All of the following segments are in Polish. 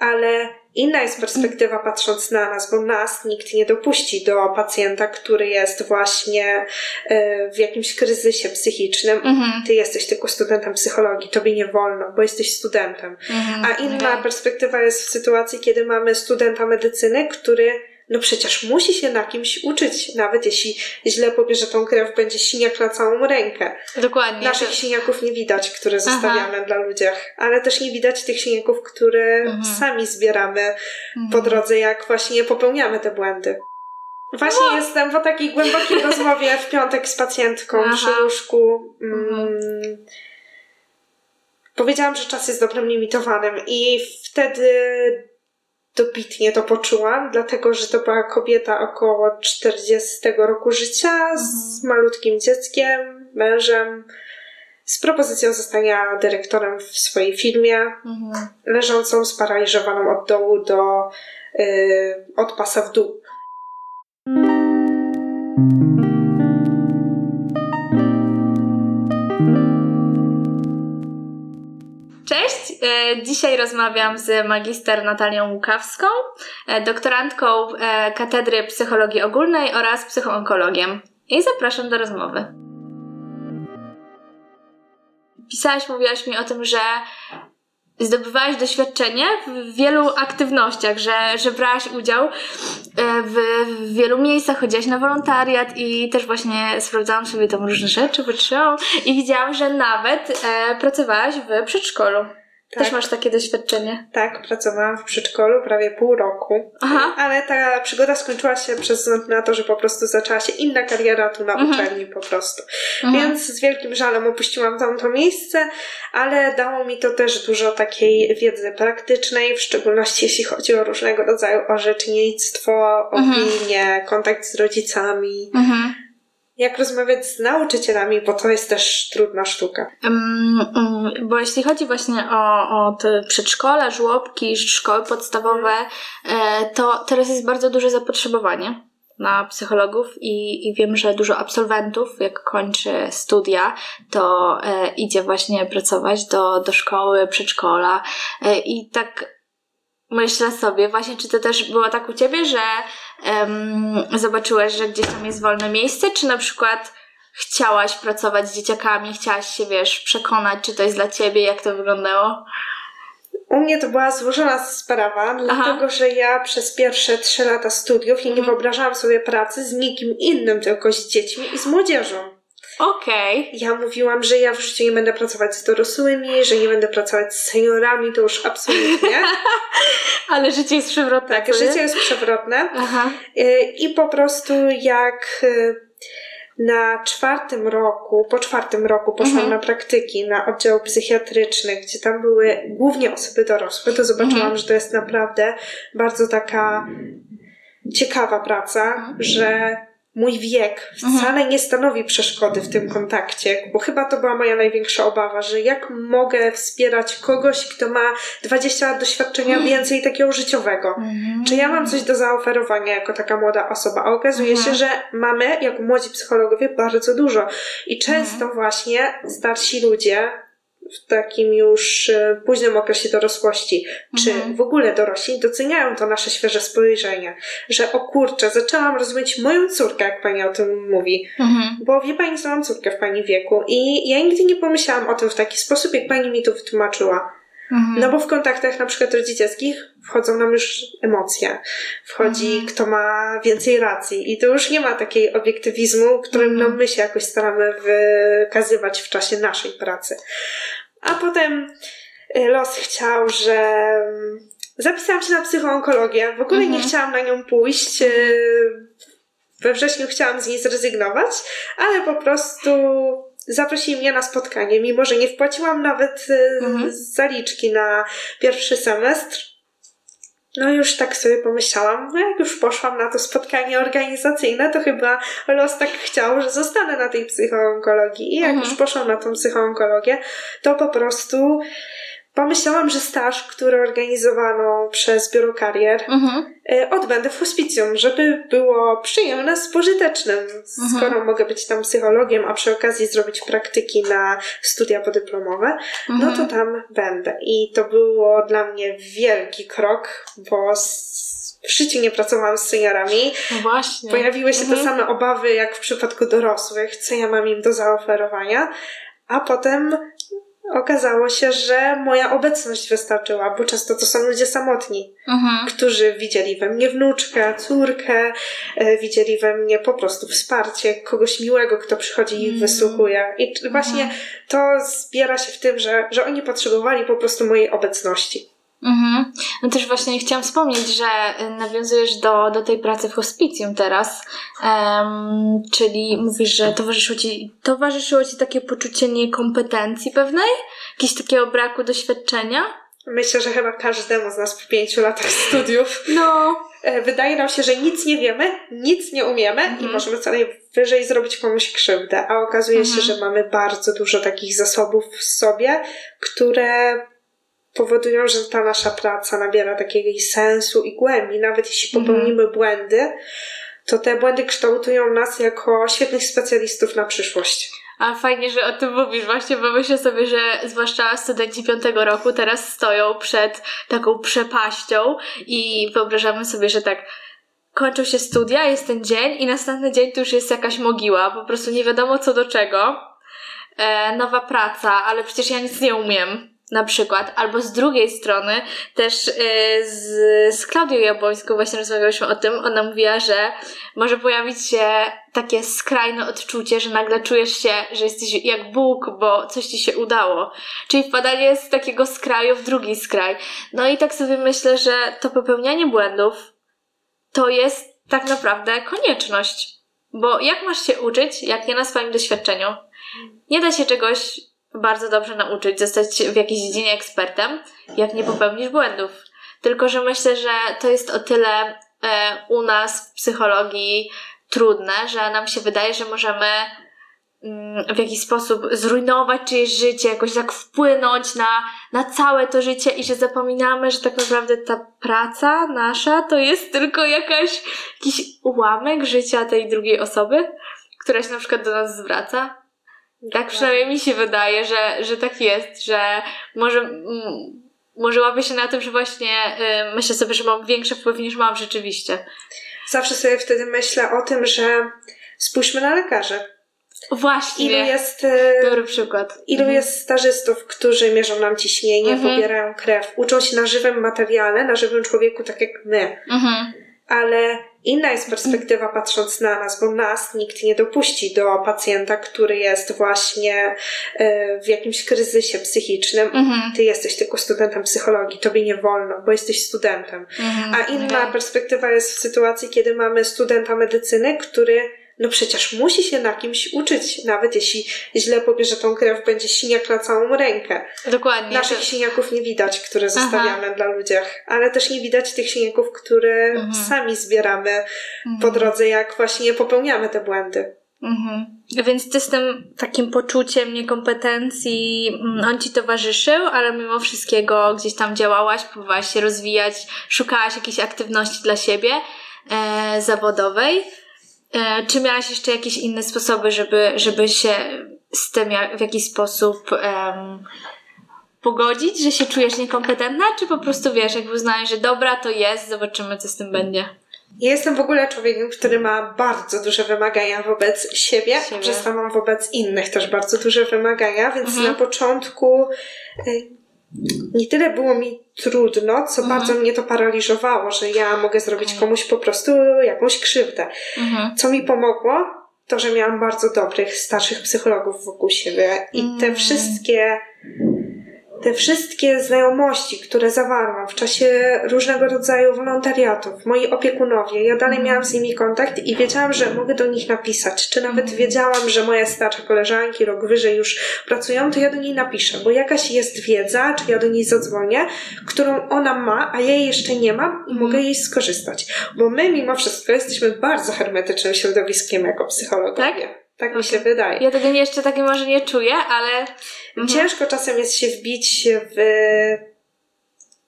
ale inna jest perspektywa patrząc na nas, bo nas nikt nie dopuści do pacjenta, który jest właśnie e, w jakimś kryzysie psychicznym. Mhm. Ty jesteś tylko studentem psychologii, tobie nie wolno, bo jesteś studentem. Mhm. A inna perspektywa jest w sytuacji, kiedy mamy studenta medycyny, który no przecież musi się na kimś uczyć, nawet jeśli źle pobierze tą krew, będzie siniak na całą rękę. Dokładnie. Naszych to- siniaków nie widać, które zostawiamy dla ludziach, ale też nie widać tych siniaków, które Mhm. sami zbieramy po Mhm. drodze, jak właśnie popełniamy te błędy. Właśnie No. jestem po takiej głębokiej rozmowie w piątek z pacjentką Aha. przy łóżku. Mm, Mhm. Powiedziałam, że czas jest dobrem limitowanym i wtedy dobitnie to poczułam, dlatego że to była kobieta około 40 roku życia z malutkim dzieckiem, mężem, z propozycją zostania dyrektorem w swojej firmie, Mhm. leżącą sparaliżowaną od dołu do yy, od pasa w dół. Dzisiaj rozmawiam z magister Natalią Łukawską, e, doktorantką e, Katedry Psychologii Ogólnej oraz psychoonkologiem. I zapraszam do rozmowy. Pisałaś, mówiłaś mi o tym, że zdobywałaś doświadczenie w wielu aktywnościach, że, że brałaś udział e, w, w wielu miejscach, chodziłaś na wolontariat i też właśnie sprawdzałam sobie tam różne rzeczy, patrzyłam i widziałam, że nawet e, pracowałaś w przedszkolu. Też Tak. masz takie doświadczenie. Tak, pracowałam w przedszkolu prawie pół roku, Aha. ale ta przygoda skończyła się przez wzgląd na to, że po prostu zaczęła się inna kariera tu na Mhm. uczelni po prostu. Mhm. Więc z wielkim żalem opuściłam tamto miejsce, ale dało mi to też dużo takiej wiedzy praktycznej, w szczególności jeśli chodzi o różnego rodzaju orzecznictwo, Mhm. opinie, kontakt z rodzicami, Mhm. Jak rozmawiać z nauczycielami, bo to jest też trudna sztuka. Mm, mm, bo jeśli chodzi właśnie o, o te przedszkola, żłobki, szkoły podstawowe, e, to teraz jest bardzo duże zapotrzebowanie na psychologów i, i wiem, że dużo absolwentów, jak kończy studia, to e, idzie właśnie pracować do, do szkoły, przedszkola e, i tak myślę sobie, właśnie czy to też było tak u Ciebie, że em, zobaczyłeś, że gdzieś tam jest wolne miejsce, czy na przykład chciałaś pracować z dzieciakami, chciałaś się, wiesz, przekonać, czy to jest dla ciebie, jak to wyglądało? U mnie to była złożona sprawa, dlatego że ja przez pierwsze trzy lata studiów nie Mhm. wyobrażałam sobie pracy z nikim innym, tylko z dziećmi i z młodzieżą. Okej. Ja mówiłam, że ja w życiu nie będę pracować z dorosłymi, że nie będę pracować z seniorami, to już absolutnie. Ale życie jest przewrotne. Tak, życie jest przewrotne. Aha. Y, I po prostu jak y, na czwartym roku, po czwartym roku poszłam Mhm. na praktyki na oddział psychiatryczny, gdzie tam były głównie osoby dorosłe, to zobaczyłam, Mhm. że to jest naprawdę bardzo taka ciekawa praca, Mhm. że mój wiek wcale nie stanowi przeszkody w tym kontakcie, bo chyba to była moja największa obawa, że jak mogę wspierać kogoś, kto ma 20 lat doświadczenia Mhm. więcej takiego życiowego. Mhm. Czy ja mam coś do zaoferowania jako taka młoda osoba? A okazuje Mhm. się, że mamy, jako młodzi psychologowie, bardzo dużo. I często Mhm. właśnie starsi ludzie w takim już e, późnym okresie dorosłości, czy Mhm. w ogóle dorośli, doceniają to nasze świeże spojrzenie, że o kurczę, zaczęłam rozumieć moją córkę, jak pani o tym mówi. Mhm. Bo wie pani, że mam córkę w pani wieku i ja nigdy nie pomyślałam o tym w taki sposób, jak pani mi to wytłumaczyła. Mhm. No bo w kontaktach na przykład rodzicielskich wchodzą nam już emocje. Wchodzi Mhm. kto ma więcej racji i to już nie ma takiej obiektywizmu, którym no, Mhm. my się jakoś staramy wykazywać w czasie naszej pracy. A potem y, los chciał, że mm, zapisałam się na psychoonkologię. W ogóle nie Mhm. chciałam na nią pójść. y, We wrześniu chciałam z niej zrezygnować, ale po prostu zaprosili mnie na spotkanie, mimo że nie wpłaciłam nawet y, Mhm. zaliczki na pierwszy semestr. No już tak sobie pomyślałam, no jak już poszłam na to spotkanie organizacyjne, to chyba los tak chciał, że zostanę na tej psychoonkologii. I jak Mhm. już poszłam na tą psychoonkologię, to po prostu pomyślałam, że staż, który organizowano przez Biuro Karier, Mhm. y, odbędę w hospicjum, żeby było przyjemne z pożytecznym. Skoro Mhm. mogę być tam psychologiem, a przy okazji zrobić praktyki na studia podyplomowe, no Mhm. to tam będę. I to było dla mnie wielki krok, bo w życiu nie pracowałam z seniorami. No właśnie. Pojawiły się te Mhm. same obawy, jak w przypadku dorosłych, co ja mam im do zaoferowania, a potem okazało się, że moja obecność wystarczyła, bo często to są ludzie samotni, Mhm. którzy widzieli we mnie wnuczkę, córkę, e, widzieli we mnie po prostu wsparcie, kogoś miłego, kto przychodzi i ich Mm. wysłuchuje. I właśnie to zbiera się w tym, że, że oni potrzebowali po prostu mojej obecności. Mhm. No też właśnie chciałam wspomnieć, że y, nawiązujesz do, do tej pracy w hospicjum teraz, Em, czyli mówisz, że towarzyszyło ci, towarzyszyło ci takie poczucie niekompetencji pewnej? Jakiegoś takiego braku doświadczenia? Myślę, że chyba każdemu z nas po pięciu latach studiów No. e, wydaje nam się, że nic nie wiemy, nic nie umiemy i Mhm. możemy co najwyżej zrobić komuś krzywdę, a okazuje się, Mhm. że mamy bardzo dużo takich zasobów w sobie, które powodują, że ta nasza praca nabiera takiego sensu i głębi. Nawet jeśli Mhm. popełnimy błędy, to te błędy kształtują nas jako świetnych specjalistów na przyszłość. A fajnie, że o tym mówisz właśnie, bo myślę sobie, że zwłaszcza studenci piątego roku teraz stoją przed taką przepaścią i wyobrażamy sobie, że tak kończą się studia, jest ten dzień i następny dzień to już jest jakaś mogiła, po prostu nie wiadomo co do czego. E, nowa praca, ale przecież ja nic nie umiem. Na przykład, albo z drugiej strony też e, z, z Klaudią Jabłońską właśnie rozmawiałyśmy o tym. Ona mówiła, że może pojawić się takie skrajne odczucie, że nagle czujesz się, że jesteś jak Bóg, bo coś ci się udało. Czyli wpadanie z takiego skraju w drugi skraj. No i tak sobie myślę, że to popełnianie błędów to jest tak naprawdę konieczność. Bo jak masz się uczyć, jak nie na swoim doświadczeniu? Nie da się czegoś bardzo dobrze nauczyć, zostać w jakiejś dziedzinie ekspertem, jak nie popełnisz błędów. Tylko, że myślę, że to jest o tyle e, u nas w psychologii trudne, że nam się wydaje, że możemy mm, w jakiś sposób zrujnować czyjeś życie, jakoś tak wpłynąć na, na całe to życie i że zapominamy, że tak naprawdę ta praca nasza to jest tylko jakaś, jakiś ułamek życia tej drugiej osoby, która się na przykład do nas zwraca. Tak przynajmniej mi się wydaje, że, że tak jest, że może, może łapię się na tym, że właśnie y, myślę sobie, że mam większy wpływ niż mam rzeczywiście. Zawsze sobie wtedy myślę o tym, że spójrzmy na lekarzy. Właśnie. Ilu jest, e, Dobry przykład. ilu Mhm. jest stażystów, którzy mierzą nam ciśnienie, Mhm. pobierają krew, uczą się na żywym materiale, na żywym człowieku, tak jak my. Mhm. Ale inna jest perspektywa patrząc na nas, bo nas nikt nie dopuści do pacjenta, który jest właśnie e, w jakimś kryzysie psychicznym. Mhm. Ty jesteś tylko studentem psychologii, tobie nie wolno, bo jesteś studentem. Mhm. A inna perspektywa jest w sytuacji, kiedy mamy studenta medycyny, który no przecież musi się na kimś uczyć, nawet jeśli źle pobierze tą krew, będzie siniak na całą rękę. Dokładnie. Naszych To- siniaków nie widać, które zostawiamy dla ludziach, ale też nie widać tych siniaków, które Mhm. sami zbieramy po Mhm. drodze, jak właśnie popełniamy te błędy. Mhm. Więc ty z tym takim poczuciem niekompetencji, mm, on ci towarzyszył, ale mimo wszystkiego gdzieś tam działałaś, próbowałaś się rozwijać, szukałaś jakiejś aktywności dla siebie e, zawodowej. E, czy miałaś jeszcze jakieś inne sposoby, żeby, żeby się z tym w jakiś sposób pogodzić, że się czujesz niekompetentna, czy po prostu wiesz, jakby uznałeś, że dobra, to jest, zobaczymy, co z tym będzie. Ja jestem w ogóle człowiekiem, który ma bardzo duże wymagania wobec siebie, Siebie. przez to mam wobec innych też bardzo duże wymagania, więc Mhm. na początku y, nie tyle było mi trudno, co Mhm. bardzo mnie to paraliżowało, że ja mogę zrobić komuś po prostu jakąś krzywdę. Mhm. Co mi pomogło, to że miałam bardzo dobrych, starszych psychologów wokół siebie i te Mm. wszystkie te wszystkie znajomości, które zawarłam w czasie różnego rodzaju wolontariatów, moi opiekunowie, ja dalej Mhm. miałam z nimi kontakt i wiedziałam, że mogę do nich napisać. Czy nawet Mhm. wiedziałam, że moje starsze koleżanki rok wyżej już pracują, to ja do niej napiszę, bo jakaś jest wiedza, czy ja do niej zadzwonię, którą ona ma, a ja jej jeszcze nie mam i Mhm. mogę jej skorzystać. Bo my mimo wszystko jesteśmy bardzo hermetycznym środowiskiem jako psychologowie. Tak mi się wydaje. Ja tego jeszcze takiej może nie czuję, ale... Mhm. Ciężko czasem jest się wbić w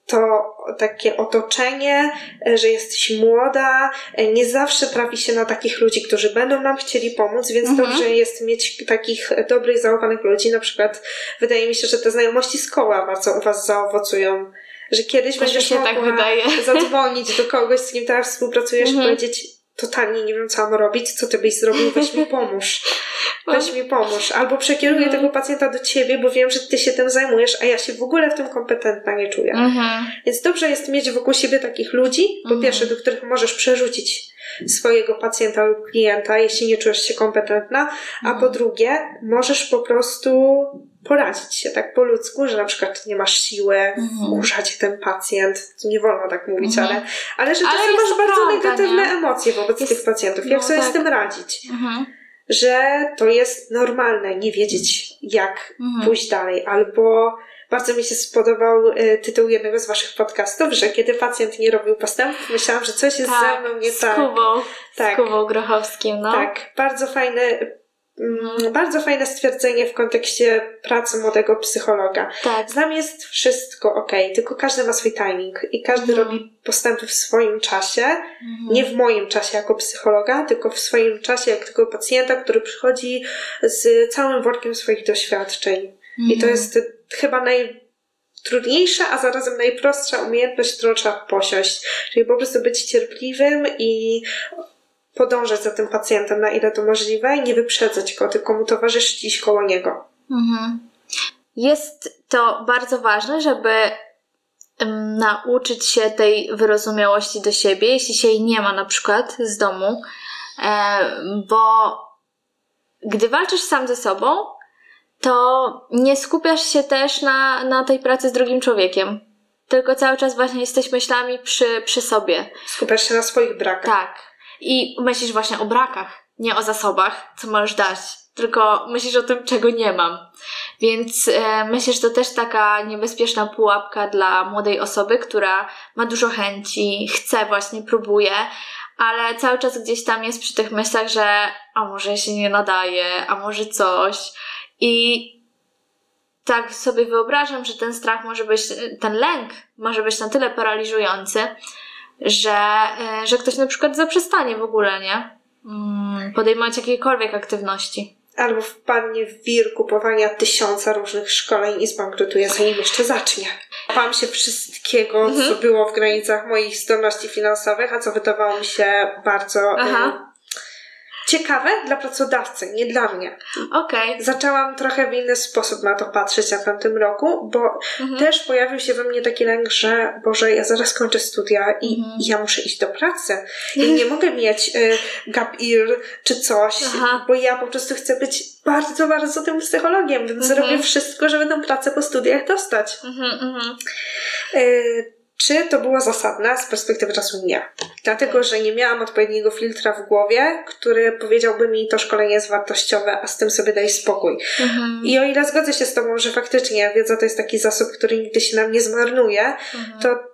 to takie otoczenie, że jesteś młoda, nie zawsze trafi się na takich ludzi, którzy będą nam chcieli pomóc, więc mhm. dobrze jest mieć takich dobrych, zaufanych ludzi. Na przykład wydaje mi się, że te znajomości z koła bardzo u Was zaowocują. Że kiedyś Też będziesz się tak wydaje. zadzwonić do kogoś, z kim teraz współpracujesz mhm. i powiedzieć totalnie nie wiem, co mam robić, co ty byś zrobił, weź mi pomóż. Weź mi pomóż. Albo przekieruję no. tego pacjenta do ciebie, bo wiem, że ty się tym zajmujesz, a ja się w ogóle w tym kompetentna nie czuję. Mhm. Więc dobrze jest mieć wokół siebie takich ludzi, po mhm. pierwsze, do których możesz przerzucić swojego pacjenta lub klienta, jeśli nie czujesz się kompetentna, a po mhm. drugie, możesz po prostu poradzić się tak po ludzku, że na przykład nie masz siły, mhm. cię ten pacjent, nie wolno tak mówić, mhm. ale, ale że czasem masz bardzo prawda, negatywne nie? emocje wobec jest, tych pacjentów. Jak no, sobie tak. z tym radzić? Mhm. Że to jest normalne, nie wiedzieć jak mhm. pójść dalej, albo bardzo mi się spodobał y, tytuł jednego z waszych podcastów, że kiedy pacjent nie robił postępów, myślałam, że coś jest tak, ze mną nie z tak. Kubą, tak. Z Kubą Grochowskim, no. Tak, bardzo fajny bardzo fajne stwierdzenie w kontekście pracy młodego psychologa. Tak. Z nami jest wszystko ok, tylko każdy ma swój timing i każdy mhm. robi postępy w swoim czasie. Mhm. Nie w moim czasie jako psychologa, tylko w swoim czasie jako tego pacjenta, który przychodzi z całym workiem swoich doświadczeń. Mhm. I to mhm. jest chyba najtrudniejsza, a zarazem najprostsza umiejętność, którą trzeba posiąść. Czyli po prostu być cierpliwym i podążać za tym pacjentem na ile to możliwe i nie wyprzedzać go, tylko mu towarzyszyć iść koło niego. Mhm. Jest to bardzo ważne, żeby nauczyć się tej wyrozumiałości do siebie, jeśli się jej nie ma na przykład z domu, e, bo gdy walczysz sam ze sobą, to nie skupiasz się też na, na tej pracy z drugim człowiekiem. Tylko cały czas właśnie jesteś myślami przy, przy sobie. Skupiasz się na swoich brakach. Tak. I myślisz właśnie o brakach, nie o zasobach, co możesz dać, tylko myślisz o tym, czego nie mam. Więc e, że to też taka niebezpieczna pułapka dla młodej osoby, która ma dużo chęci, chce właśnie, próbuje, ale cały czas gdzieś tam jest przy tych myślach, że a może się nie nadaje, a może coś. I tak sobie wyobrażam, że ten strach może być, ten lęk może być na tyle paraliżujący, że, e, że ktoś na przykład zaprzestanie w ogóle, nie? Mm, podejmować jakiejkolwiek aktywności. Albo wpadnie w wir kupowania tysiąca różnych szkoleń i zbankrutuje, zanim jeszcze zacznie. Pam się wszystkiego, mhm. co było w granicach moich zdolności finansowych, a co wydawało mi się bardzo Aha ciekawe dla pracodawcy, nie dla mnie. Okej. Okay. Zaczęłam trochę w inny sposób na to patrzeć na tamtym roku, bo mhm. też pojawił się we mnie taki lęk, że Boże, ja zaraz kończę studia i, mhm. ja muszę iść do pracy. I nie mogę mieć y, gap year czy coś, Aha. bo ja po prostu chcę być bardzo, bardzo tym psychologiem, więc mhm. zrobię wszystko, żeby tę pracę po studiach dostać. Mhm, mhm. Y, czy to było zasadne? Z perspektywy czasu nie. Dlatego, że nie miałam odpowiedniego filtra w głowie, który powiedziałby mi, to szkolenie jest wartościowe, a z tym sobie daj spokój. Mhm. I o ile zgodzę się z Tobą, że faktycznie wiedza to jest taki zasób, który nigdy się nam nie zmarnuje, mhm. to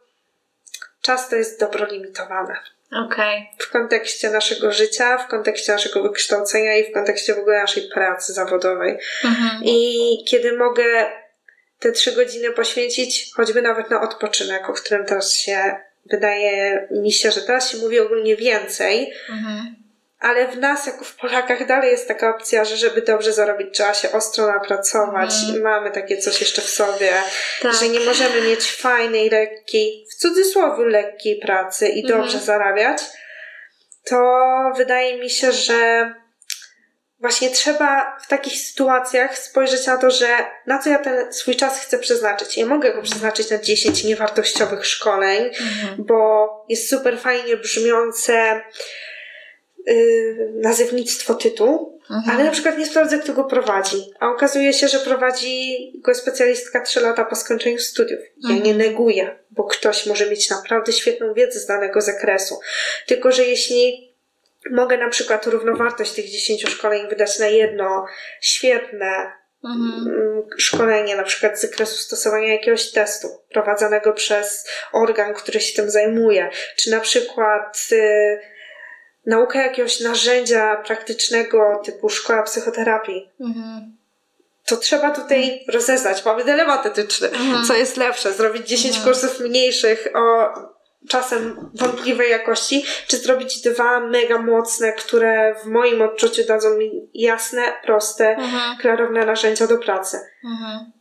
czas to jest dobro limitowane. Okay. W kontekście naszego życia, w kontekście naszego wykształcenia i w kontekście w ogóle naszej pracy zawodowej. Mhm. I kiedy mogę te trzy godziny poświęcić choćby nawet na odpoczynek, o którym teraz się wydaje mi się, że teraz się mówi ogólnie więcej, mhm. ale w nas, jako w Polakach, dalej jest taka opcja, że żeby dobrze zarobić, trzeba się ostro napracować mhm. i mamy takie coś jeszcze w sobie, tak. że nie możemy mieć fajnej, lekkiej, w cudzysłowie lekkiej pracy i mhm. dobrze zarabiać, to wydaje mi się, że właśnie trzeba w takich sytuacjach spojrzeć na to, że na co ja ten swój czas chcę przeznaczyć. Ja mogę go przeznaczyć na 10 niewartościowych szkoleń, mhm. bo jest super fajnie brzmiące yy, nazewnictwo tytułu, mhm. ale na przykład nie sprawdzę, kto go prowadzi. A okazuje się, że prowadzi go specjalistka 3 lata po skończeniu studiów. Ja mhm. nie neguję, bo ktoś może mieć naprawdę świetną wiedzę z danego zakresu. Tylko, że jeśli mogę na przykład równowartość tych 10 szkoleń wydać na jedno świetne mhm. Mm, szkolenie, na przykład z zakresu stosowania jakiegoś testu prowadzonego przez organ, który się tym zajmuje, czy na przykład y, nauka jakiegoś narzędzia praktycznego typu szkoła psychoterapii. Mhm. To trzeba tutaj rozeznać. Mamy dylemat etyczny. Mhm. Co jest lepsze? Zrobić 10 kursów mniejszych o czasem wątpliwej jakości, czy zrobić dwa mega mocne, które w moim odczuciu dadzą mi jasne, proste, Mhm. klarowne narzędzia do pracy. Mhm.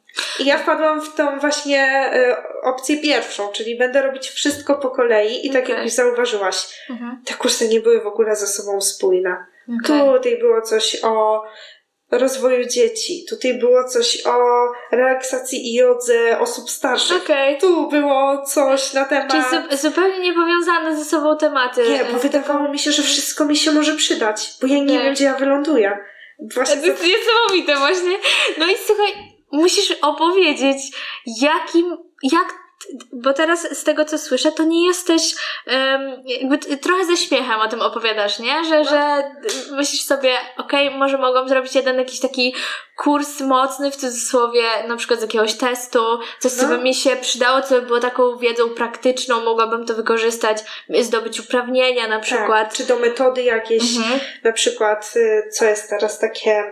I ja wpadłam w tą właśnie y, opcję pierwszą, czyli będę robić wszystko po kolei i tak Okej. jak już zauważyłaś, Mhm. te kursy nie były w ogóle ze sobą spójne. Okej. Tutaj było coś o rozwoju dzieci, tutaj było coś o relaksacji i jodze osób starszych. Okej. Tu było coś na temat... Czyli zu- zupełnie niepowiązane ze sobą tematy. Nie, bo wydawało mi się, że wszystko mi się może przydać, bo ja nie Tak. wiem, gdzie ja wyląduję. Właśnie To jest niesamowite właśnie. No i słuchaj, musisz opowiedzieć, jakim, jak, bo teraz z tego co słyszę, to nie jesteś, em, jakby trochę ze śmiechem o tym opowiadasz, nie? Że, że myślisz sobie, okej, może mogłam zrobić jeden jakiś taki kurs mocny, w cudzysłowie, na przykład z jakiegoś testu, coś, co No. by mi się przydało, co by było taką wiedzą praktyczną, mogłabym to wykorzystać, zdobyć uprawnienia na przykład. Tak, czy do metody jakieś, Mhm. na przykład, y, co jest teraz takie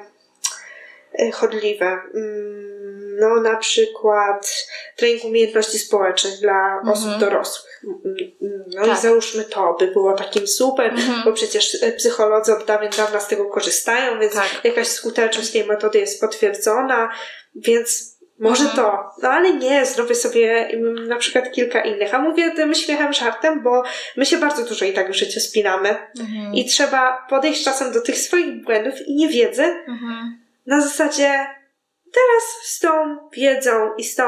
y, chodliwe. Mm, No, na przykład trening umiejętności społecznych dla Mhm. osób dorosłych. Mm, mm, No Tak. i załóżmy to, by było takim super, Mhm. bo przecież y, psycholodzy od dawien dawna z tego korzystają, więc Tak. jakaś skuteczność tej metody jest potwierdzona, więc może Mhm. to. No ale nie, zrobię sobie mm, na przykład kilka innych. A mówię tym śmiechem, żartem, bo my się bardzo dużo i tak w życiu spinamy. Mhm. I trzeba podejść czasem do tych swoich błędów i niewiedzy Mhm. na zasadzie teraz z tą wiedzą i z tą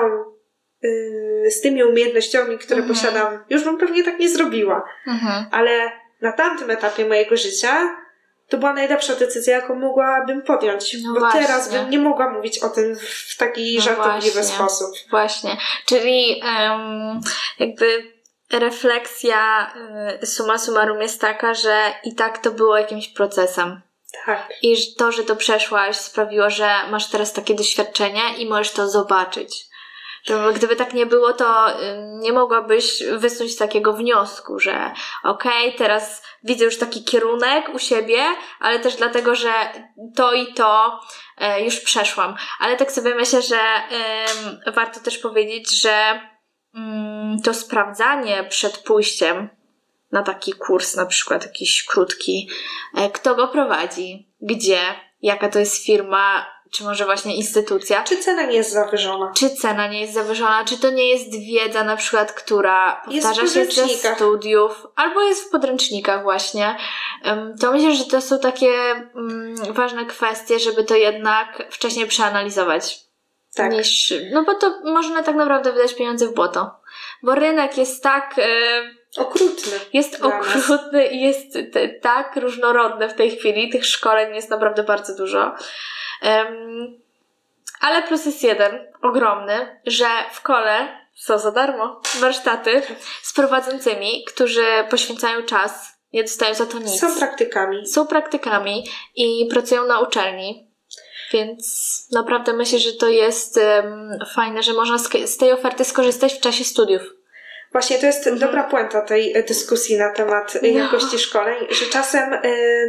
yy, z tymi umiejętnościami, które Mhm. posiadam, już bym pewnie tak nie zrobiła. Mhm. Ale na tamtym etapie mojego życia to była najlepsza decyzja, jaką mogłabym podjąć. No bo właśnie. teraz bym nie mogła mówić o tym w taki No żartobliwy właśnie. sposób. Właśnie. Czyli em, jakby refleksja y, summa summarum jest taka, że i tak to było jakimś procesem. Tak. I to, że to przeszłaś, sprawiło, że masz teraz takie doświadczenie i możesz to zobaczyć. Że gdyby tak nie było, to y, nie mogłabyś wysnuć takiego wniosku, że okej, teraz widzę już taki kierunek u siebie, ale też dlatego, że to i to e, już przeszłam. Ale tak sobie myślę, że warto też powiedzieć, że to sprawdzanie przed pójściem na taki kurs, na przykład jakiś krótki, e, kto go prowadzi, gdzie, jaka to jest firma, czy może właśnie instytucja, Czy cena nie jest zawyżona? czy cena nie jest zawyżona, czy to nie jest wiedza na przykład, która powtarza się ze studiów, albo jest w podręcznikach właśnie. To myślę, że to są takie mm, ważne kwestie, żeby to jednak wcześniej przeanalizować. Tak. Niż, no bo to można tak naprawdę wydać pieniądze w błoto. Bo rynek jest tak, e, Okrutny. jest okrutny i jest t- tak różnorodny w tej chwili. Tych szkoleń jest naprawdę bardzo dużo. Em, ale plus jest jeden, ogromny, że w kole są za darmo warsztaty z prowadzącymi, którzy poświęcają czas, nie dostają za to nic. Są praktykami. Są praktykami i pracują na uczelni. Więc naprawdę myślę, że to jest em, fajne, że można z tej oferty skorzystać w czasie studiów. Właśnie to jest Mhm. dobra puenta tej dyskusji na temat No. jakości szkoleń, że czasem e,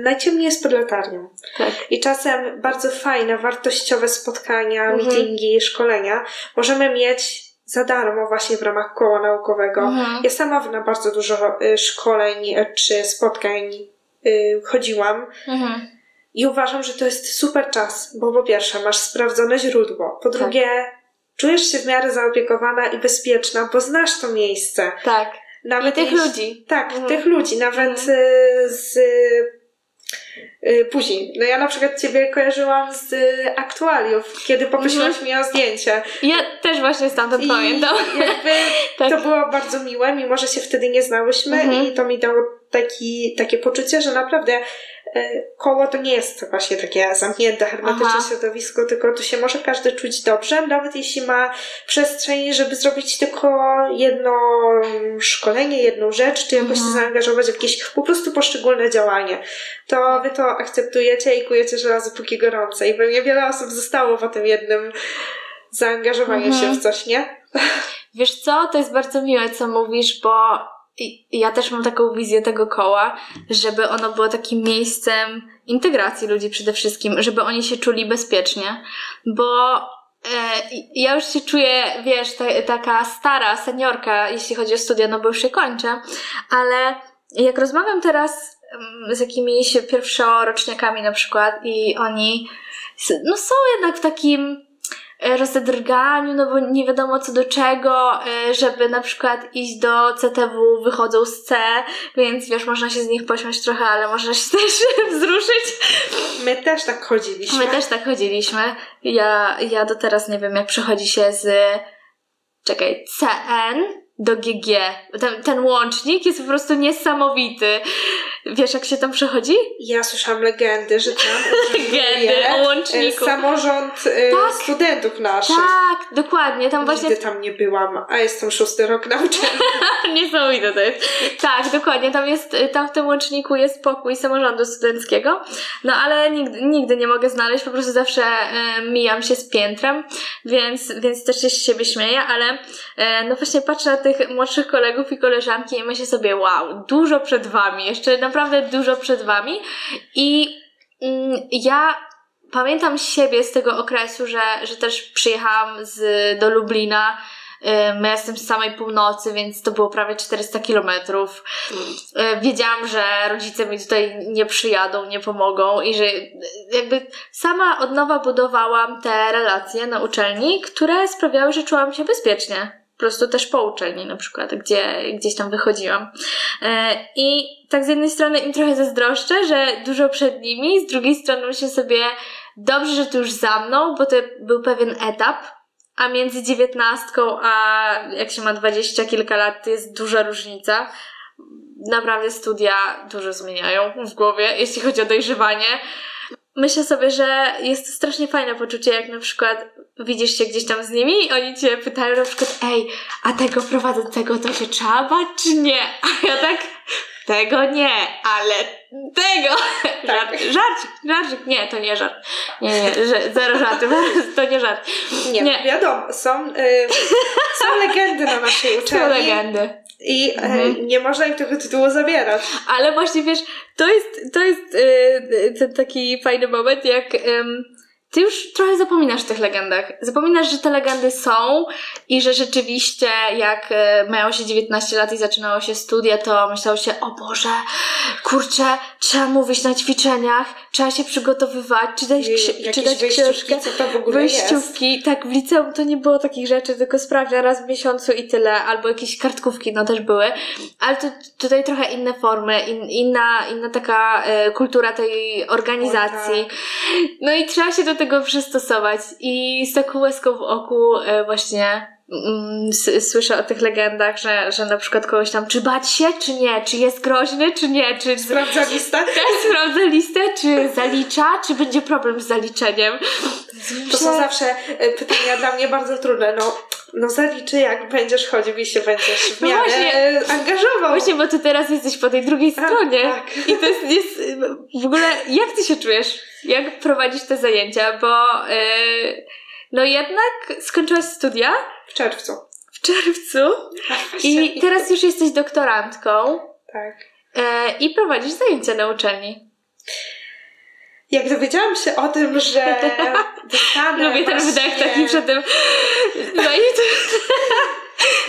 najciemniej jest pod latarnią. Tak. I czasem bardzo fajne, wartościowe spotkania, Mhm. meetingi, szkolenia możemy mieć za darmo właśnie w ramach koła naukowego. Mhm. Ja sama na bardzo dużo e, szkoleń czy spotkań e, chodziłam Mhm. i uważam, że to jest super czas, bo po pierwsze masz sprawdzone źródło, po drugie czujesz się w miarę zaopiekowana i bezpieczna, bo znasz to miejsce. Tak. Nawet I tych ludzi. Tak, Mhm. tych ludzi, nawet Mhm. y, z y, później. No ja na przykład Ciebie kojarzyłam z y, aktualiów, kiedy poprosiłaś Mhm. mnie o zdjęcie. Ja też właśnie stamtąd I pamiętam. jakby Tak. to było bardzo miłe, mimo że się wtedy nie znałyśmy Mhm. i to mi dało taki, takie poczucie, że naprawdę koło to nie jest właśnie takie zamknięte, hermetyczne Aha. środowisko, tylko tu się może każdy czuć dobrze, nawet jeśli ma przestrzeń, żeby zrobić tylko jedno szkolenie, jedną rzecz, czy jakoś się Mhm. zaangażować w jakieś po prostu poszczególne działanie. To wy to akceptujecie i kujecie żelazo póki gorące i pewnie wiele osób zostało po tym jednym zaangażowaniu Mhm. się w coś, nie? Wiesz co, to jest bardzo miłe, co mówisz, bo ja też mam taką wizję tego koła, żeby ono było takim miejscem integracji ludzi przede wszystkim, żeby oni się czuli bezpiecznie, bo e, ja już się czuję, wiesz, ta, taka stara seniorka, jeśli chodzi o studia, no bo już się kończę, ale jak rozmawiam teraz mm, z jakimiś pierwszoroczniakami na przykład i oni no są jednak w takim E, rozedrganiu, no bo nie wiadomo co do czego, e, żeby na przykład iść do CTW, wychodzą z C, więc wiesz, można się z nich pośmiać trochę, ale można się też wzruszyć. My też tak chodziliśmy. My też tak chodziliśmy. Ja, ja do teraz nie wiem, jak przechodzi się z czekaj, CN do GG. Ten, ten łącznik jest po prostu niesamowity. Wiesz, jak się tam przechodzi? Ja słyszałam legendy, że tam legendy o łączniku. Samorząd y, tak, studentów naszych. Tak, dokładnie. Tam Nigdy właśnie... tam nie byłam, a jestem szósty rok nauczania. Niesamowite to jest. Tak, dokładnie. Tam jest, tam w tym łączniku jest pokój samorządu studenckiego. No ale nigdy, nigdy nie mogę znaleźć, po prostu zawsze e, mijam się z piętrem, więc, więc też się z siebie śmieję, ale e, no właśnie patrzę na tych młodszych kolegów i koleżanki i myślę sobie, wow, dużo przed wami, jeszcze naprawdę dużo przed wami. I mm, ja pamiętam siebie z tego okresu, że, że też przyjechałam z, do Lublina. Ja jestem z samej północy, więc to było prawie 400 kilometrów. Wiedziałam, że rodzice mi tutaj nie przyjadą, nie pomogą i że jakby sama od nowa budowałam te relacje na uczelni, które sprawiały, że czułam się bezpiecznie prostu też po uczelni na przykład, gdzie gdzieś tam wychodziłam. E, I tak z jednej strony im trochę zazdroszczę, że dużo przed nimi, z drugiej strony myślę sobie, dobrze, że to już za mną, bo to był pewien etap, a między dziewiętnastką a jak się ma dwadzieścia kilka lat, to jest duża różnica. Naprawdę studia dużo zmieniają w głowie, jeśli chodzi o dojrzewanie myślę sobie, że jest to strasznie fajne poczucie, jak na przykład widzisz się gdzieś tam z nimi i oni cię pytają na przykład, ej, a tego prowadzącego to się trzeba bać, czy nie? A ja tak, tego nie, ale tego! Tak. Żart, żart, żart, nie, to nie żart. Nie, nie, że, zero żartów, to nie żart. Nie, nie. wiadomo, są, y, są legendy na naszej uczelni. Są legendy. I mhm. nie można im tego tytułu zabierać. Ale właśnie wiesz, to jest, to jest e, ten taki fajny moment, jak ty już trochę zapominasz o tych legendach. Zapominasz, że te legendy są i że rzeczywiście jak e, miało się 19 lat i zaczynało się studia, to myślało się, o Boże, kurczę, trzeba mówić na ćwiczeniach, trzeba się przygotowywać, czytać, czytać książkę. Co to w ogóle Wyjściówki. Jest? Tak, w liceum to nie było takich rzeczy, tylko sprawdzę raz w miesiącu i tyle, albo jakieś kartkówki, no też były. Ale to, tutaj trochę inne formy, in, inna, inna taka e, kultura tej organizacji. tak. No i trzeba się do tego przystosować i z taką łezką w oku e, właśnie słyszę o tych legendach, że, że na przykład kogoś tam, czy bać się, czy nie, czy jest groźny, czy nie, czy... Sprawdza listę? Tak, sprawdza listę, czy zalicza, czy będzie problem z zaliczeniem. To są zawsze e, pytania dla mnie bardzo trudne, no no zaliczy jak będziesz chodził i się będziesz w no miarę no właśnie, angażował. Właśnie, bo ty teraz jesteś po tej drugiej stronie. tak. I to jest, jest, w ogóle, jak ty się czujesz? Jak prowadzisz te zajęcia? Bo yy, no jednak skończyłaś studia. W czerwcu. W czerwcu. I teraz już jesteś doktorantką. Tak. Yy, I prowadzisz zajęcia na uczelni. Jak dowiedziałam się o tym, że dostanę Lubię ten wydech taki przed tym... No i to...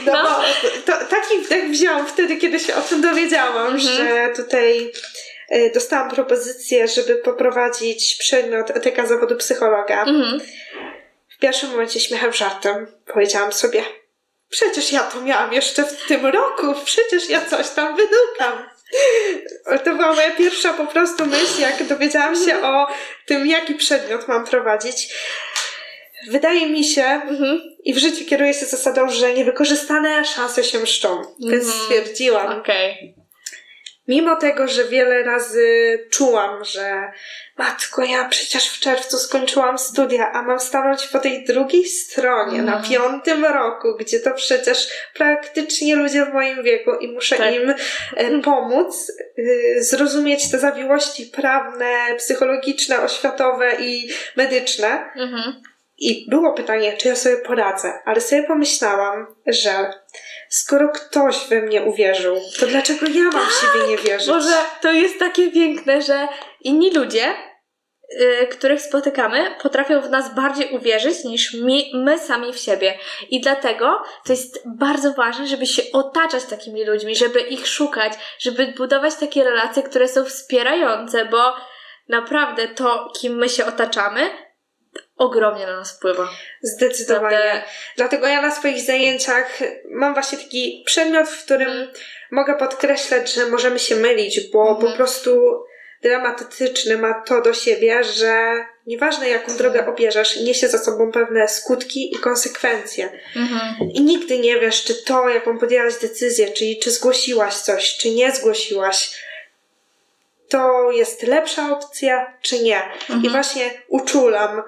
No, no. To, taki wdech wziąłam wtedy, kiedy się o tym dowiedziałam, mhm. że tutaj y, dostałam propozycję, żeby poprowadzić przedmiot etyka zawodu psychologa. Mhm. W pierwszym momencie śmiechem żartem powiedziałam sobie, przecież ja to miałam jeszcze w tym roku, przecież ja coś tam wydukam. To była moja pierwsza po prostu myśl, jak dowiedziałam się o tym, jaki przedmiot mam prowadzić. Wydaje mi się, mhm. i w życiu kieruję się zasadą, że niewykorzystane szanse się mszczą. Mhm. Więc stwierdziłam. Okay. Mimo tego, że wiele razy czułam, że matko, ja przecież w czerwcu skończyłam studia, a mam stanąć po tej drugiej stronie, mm. na mhm. piątym roku, gdzie to przecież praktycznie ludzie w moim wieku i muszę tak. im e, pomóc y, zrozumieć te zawiłości prawne, psychologiczne, oświatowe i medyczne. Mm-hmm. I było pytanie, czy ja sobie poradzę, ale sobie pomyślałam, że skoro ktoś we mnie uwierzył, to dlaczego ja mam w siebie nie wierzyć? Może to jest takie piękne, że inni ludzie, y, których spotykamy, potrafią w nas bardziej uwierzyć niż my, my sami w siebie. I dlatego to jest bardzo ważne, żeby się otaczać takimi ludźmi, żeby ich szukać, żeby budować takie relacje, które są wspierające, bo naprawdę to, kim my się otaczamy, ogromnie na nas wpływa. Zdecydowanie. Dlatego ja na swoich zajęciach mam właśnie taki przedmiot, w którym Mhm. mogę podkreślać, że możemy się mylić, bo Mhm. po prostu dramatyczny ma to do siebie, że nieważne jaką drogę obierzesz, niesie za sobą pewne skutki i konsekwencje. Mhm. I nigdy nie wiesz, czy to, jaką podjęłaś decyzję, czyli czy zgłosiłaś coś, czy nie zgłosiłaś, to jest lepsza opcja, czy nie. I Mhm. właśnie uczulam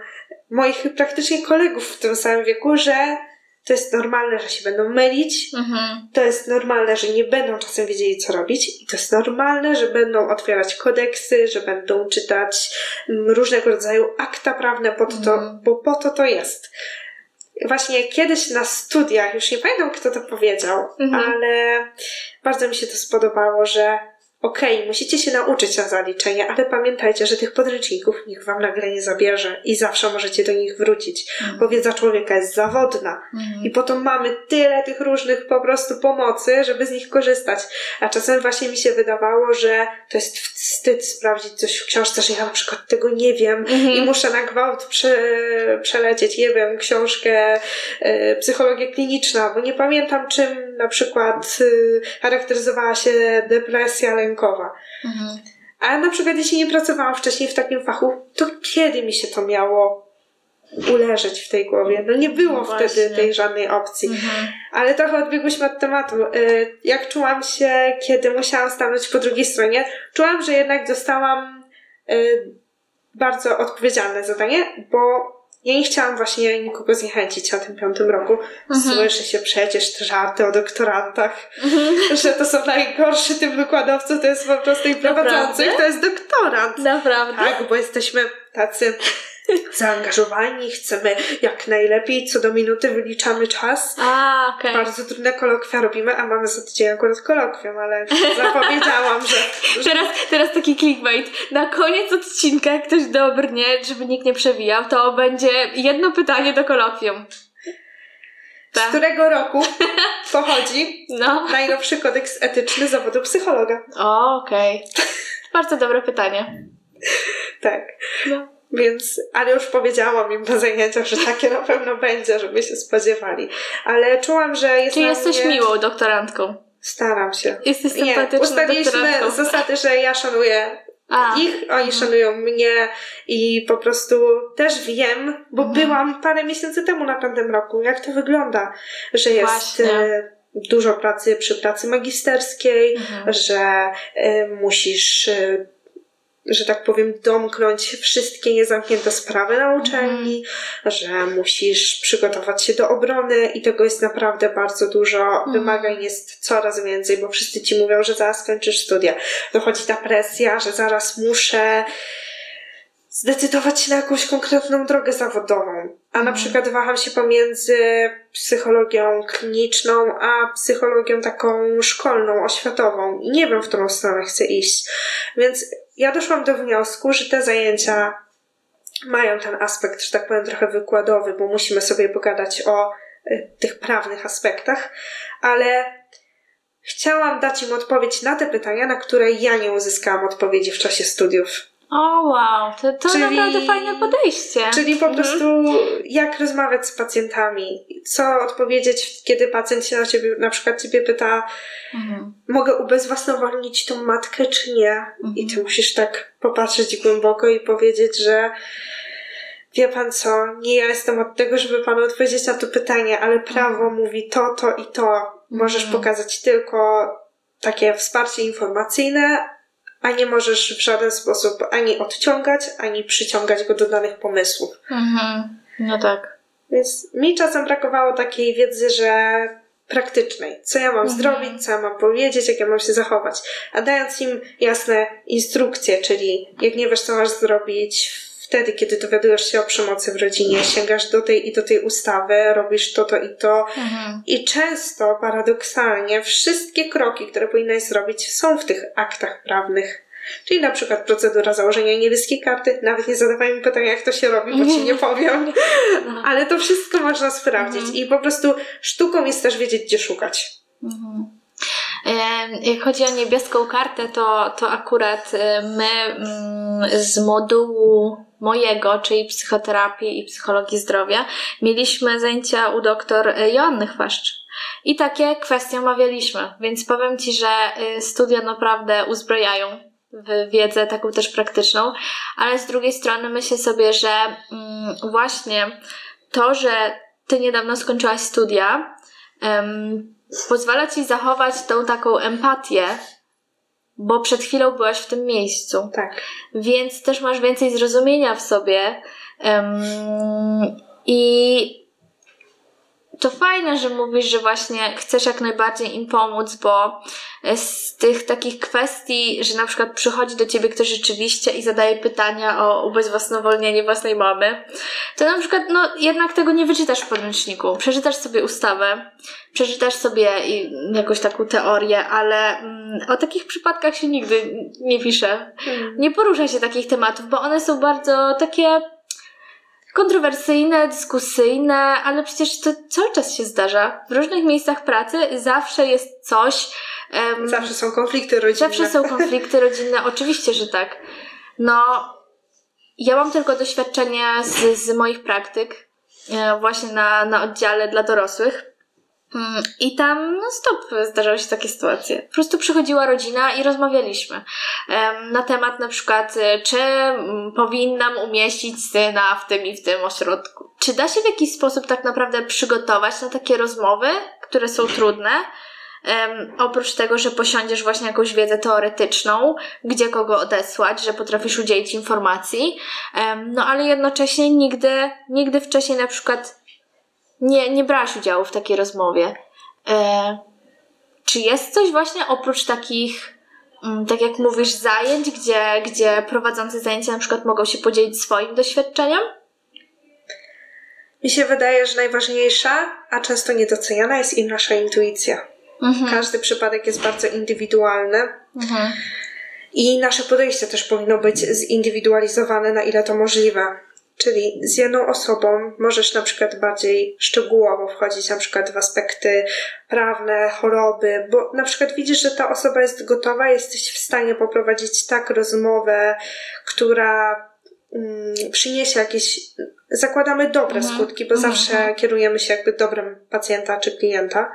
moich praktycznie kolegów w tym samym wieku, że to jest normalne, że się będą mylić, Mhm. to jest normalne, że nie będą czasem wiedzieli, co robić, i to jest normalne, że będą otwierać kodeksy, że będą czytać mm, różnego rodzaju akta prawne, po to, to, Mhm. bo po to to jest. Właśnie kiedyś na studiach, już nie pamiętam kto to powiedział, Mhm. ale bardzo mi się to spodobało, że okej, musicie się nauczyć na zaliczenie, ale pamiętajcie, że tych podręczników nikt wam nagle nie zabierze i zawsze możecie do nich wrócić, bo wiedza człowieka jest zawodna. Mhm. I potem mamy tyle tych różnych po prostu pomocy, żeby z nich korzystać. A czasem właśnie mi się wydawało, że to jest wstyd sprawdzić coś w książce, że ja na przykład tego nie wiem Mhm. i muszę na gwałt prze, przelecieć, nie wiem, książkę e, psychologia kliniczna, bo nie pamiętam czym na przykład e, charakteryzowała się depresja lękowa. Mhm. A na przykład jeśli nie pracowałam wcześniej w takim fachu, to kiedy mi się to miało uleżeć w tej głowie? No nie było No wtedy tej żadnej opcji. Mhm. Ale trochę odbiegłyśmy od tematu. Y, Jak czułam się, kiedy musiałam stanąć po drugiej stronie? Czułam, że jednak dostałam y, bardzo odpowiedzialne zadanie, bo ja nie chciałam właśnie nikogo zniechęcić na tym piątym roku. Mhm. Słyszy się przecież te żarty o doktorantach, że to są najgorszy typ wykładowców, to jest po prostu i prowadzących, to jest doktorant. Naprawdę? Tak, bo jesteśmy tacy zaangażowani, chcemy jak najlepiej, co do minuty wyliczamy czas. A, okej. Bardzo trudne kolokwia robimy, a mamy za tydzień akurat kolokwium, ale zapowiedziałam, że Teraz, teraz taki clickbait. Na koniec odcinka, jak ktoś dobrnie, żeby nikt nie przewijał, to będzie jedno pytanie do kolokwium. z Tak. którego roku pochodzi No. najnowszy kodeks etyczny zawodu psychologa. Okej. Bardzo dobre pytanie. Tak. No. Więc, ale już powiedziałam im na zajęciach, że takie na pewno będzie, żeby się spodziewali. Ale czułam, że jest Czy jesteś mnie... miłą doktorantką? Staram się. Jesteś Nie, sympatyczną ustaliliśmy doktorantką. zasady, że ja szanuję A, ich, oni szanują mnie i po prostu też wiem, bo Mhm. byłam parę miesięcy temu na tamtym roku, jak to wygląda, że jest e, dużo pracy przy pracy magisterskiej, Mhm. że e, musisz, e, że tak powiem, domknąć wszystkie niezamknięte sprawy na uczelni, że musisz przygotować się do obrony i tego jest naprawdę bardzo dużo. Mhm. Wymagań jest coraz więcej, bo wszyscy ci mówią, że zaraz skończysz studia. Dochodzi ta presja, że zaraz muszę zdecydować się na jakąś konkretną drogę zawodową. A na Mhm. przykład waham się pomiędzy psychologią kliniczną, a psychologią taką szkolną, oświatową. I nie wiem, w którą stronę chcę iść. Więc ja doszłam do wniosku, że te zajęcia mają ten aspekt, że tak powiem, trochę wykładowy, bo musimy sobie pogadać o y, tych prawnych aspektach, ale chciałam dać im odpowiedź na te pytania, na które ja nie uzyskałam odpowiedzi w czasie studiów. O, wow. To, to Czyli- naprawdę fajne podejście. Czyli po Mhm. prostu jak rozmawiać z pacjentami, co odpowiedzieć, kiedy pacjent się na ciebie, na przykład ciebie pyta, Mhm. mogę ubezwłasnowolnić tą matkę, czy nie? I ty musisz tak popatrzeć głęboko i powiedzieć, że wie pan co, nie ja jestem od tego, żeby panu odpowiedzieć na to pytanie, ale prawo mówi to, to i to. Możesz Mhm. pokazać tylko takie wsparcie informacyjne, a nie możesz w żaden sposób ani odciągać, ani przyciągać go do danych pomysłów. Mhm. No tak. Więc mi czasem brakowało takiej wiedzy, że praktycznej. Co ja mam Mhm. zrobić, co ja mam powiedzieć, jak ja mam się zachować. A dając im jasne instrukcje, czyli jak nie wiesz, co masz zrobić wtedy, kiedy dowiadujesz się o przemocy w rodzinie, sięgasz do tej i do tej ustawy, robisz to, to i to. Mhm. I często, paradoksalnie, wszystkie kroki, które powinnaś zrobić, są w tych aktach prawnych. Czyli na przykład procedura założenia niebieskiej karty. Nawet nie zadawaj mi pytania, jak to się robi, bo ci nie powiem. Ale to wszystko można sprawdzić. I po prostu sztuką jest też wiedzieć, gdzie szukać. Mhm. Jak chodzi o niebieską kartę, to, to akurat e, my mm, z modułu mojego, czyli psychoterapii i psychologii zdrowia, mieliśmy zajęcia u doktor Joanny Chwaszcz. I takie kwestie omawialiśmy, więc powiem Ci, że y, studia naprawdę uzbrajają w wiedzę taką też praktyczną, ale z drugiej strony myślę sobie, że mm, właśnie to, że Ty niedawno skończyłaś studia, em, pozwala Ci zachować tą taką empatię, bo przed chwilą byłaś w tym miejscu Tak. więc też masz więcej zrozumienia w sobie. em, I to fajne, że mówisz, że właśnie chcesz jak najbardziej im pomóc, bo z tych takich kwestii, że na przykład przychodzi do ciebie ktoś rzeczywiście i zadaje pytania o ubezwłasnowolnienie własnej mamy, to na przykład no jednak tego nie wyczytasz w podręczniku. Przeczytasz sobie ustawę, przeczytasz sobie jakąś taką teorię, ale mm, o takich przypadkach się nigdy nie pisze nie porusza się takich tematów, bo one są bardzo takie kontrowersyjne, dyskusyjne, ale przecież to cały czas się zdarza. W różnych miejscach pracy zawsze jest coś. em, Zawsze są konflikty rodzinne. zawsze są konflikty rodzinne, oczywiście, że tak. No, ja mam tylko doświadczenie z, z moich praktyk, e, właśnie na, na oddziale dla dorosłych. Mm, I tam no stop zdarzały się takie sytuacje. Po prostu przychodziła rodzina i rozmawialiśmy na temat na przykład, y, czy mm, powinnam umieścić syna w tym i w tym ośrodku. Czy da się w jakiś sposób tak naprawdę przygotować na takie rozmowy, które są trudne? Oprócz tego, że posiądziesz właśnie jakąś wiedzę teoretyczną, gdzie kogo odesłać, że potrafisz udzielić informacji, no ale jednocześnie nigdy, nigdy wcześniej na przykład nie, nie brałaś udziału w takiej rozmowie. E, czy jest coś właśnie oprócz takich, mm, tak jak mówisz, zajęć, gdzie, gdzie prowadzący zajęcia na przykład mogą się podzielić swoim doświadczeniem? Mi się wydaje, że najważniejsza, a często niedoceniana jest i nasza intuicja. Mhm. Każdy przypadek jest bardzo indywidualny Mhm. i nasze podejście też powinno być zindywidualizowane, na ile to możliwe. Czyli z jedną osobą możesz na przykład bardziej szczegółowo wchodzić na przykład w aspekty prawne, choroby, bo na przykład widzisz, że ta osoba jest gotowa, jesteś w stanie poprowadzić tak rozmowę, która mm, przyniesie jakieś, zakładamy dobre Mhm. skutki, bo Mhm. zawsze kierujemy się jakby dobrem pacjenta czy klienta.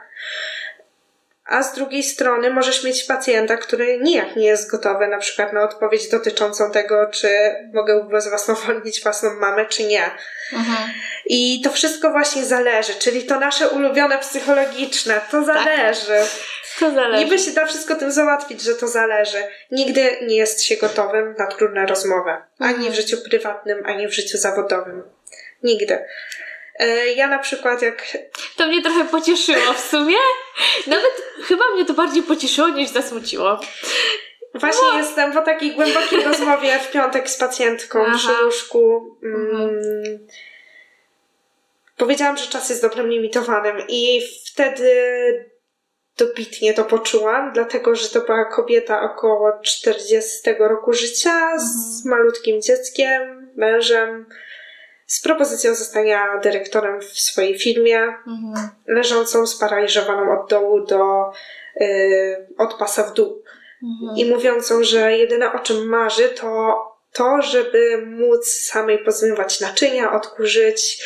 A z drugiej strony możesz mieć pacjenta, który nijak nie jest gotowy na przykład na odpowiedź dotyczącą tego, czy mogę ubezwłasnowolnić własną mamę, czy nie. Mhm. I to wszystko właśnie zależy, czyli to nasze ulubione psychologiczne, to zależy. To zależy. Niby się da wszystko tym załatwić, że to zależy. Nigdy nie jest się gotowym na trudne rozmowy. Ani Mhm. w życiu prywatnym, ani w życiu zawodowym. Nigdy. E, Ja na przykład jak To mnie trochę pocieszyło w sumie. Nawet chyba mnie to bardziej pocieszyło niż zasmuciło. Właśnie jestem po takiej głębokiej rozmowie w piątek z pacjentką Aha. przy łóżku. Mm, Powiedziałam, że czas jest dobrem limitowanym i wtedy dobitnie to poczułam, dlatego że to była kobieta około 40 roku życia z malutkim dzieckiem, mężem, z propozycją zostania dyrektorem w swojej firmie, Mhm. leżącą sparaliżowaną od dołu do y, od pasa w dół Mhm. i mówiącą, że jedyne o czym marzy to to, żeby móc samej pozmywać naczynia, odkurzyć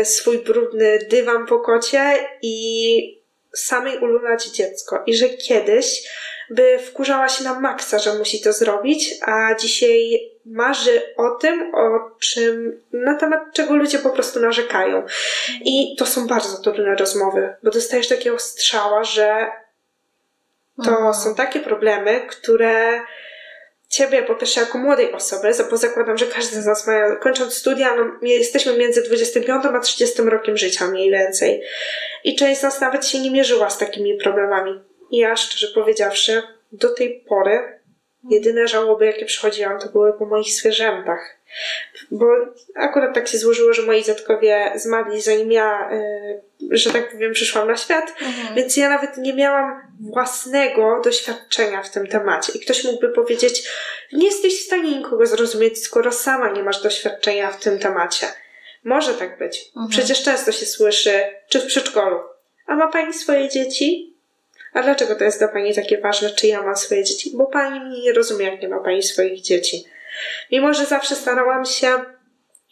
y, swój brudny dywan po kocie i samej ululać dziecko. I że kiedyś by wkurzała się na maksa, że musi to zrobić, a dzisiaj marzy o tym, o czym, na temat czego ludzie po prostu narzekają. I to są bardzo trudne rozmowy, bo dostajesz takiego strzała, że to Mhm. są takie problemy, które ciebie po pierwsze jako młodej osoby, bo zakładam, że każdy z nas ma, kończąc studia, no, my jesteśmy między 25 a 30 rokiem życia mniej więcej. I część z nas nawet się nie mierzyła z takimi problemami. I ja szczerze powiedziawszy, do tej pory Jedyne żałoby, jakie przychodziłam, to były po moich zwierzętach. Bo akurat tak się złożyło, że moi dziadkowie zmarli zanim ja, y, że tak powiem, przyszłam na świat, Mhm. więc ja nawet nie miałam własnego doświadczenia w tym temacie. I ktoś mógłby powiedzieć, nie jesteś w stanie nikogo zrozumieć, skoro sama nie masz doświadczenia w tym temacie. Może tak być. Mhm. Przecież często się słyszy, czy w przedszkolu. A ma pani swoje dzieci? A dlaczego to jest dla pani takie ważne, czy ja mam swoje dzieci? Bo pani mnie nie rozumie, jak nie ma pani swoich dzieci. Mimo, że zawsze starałam się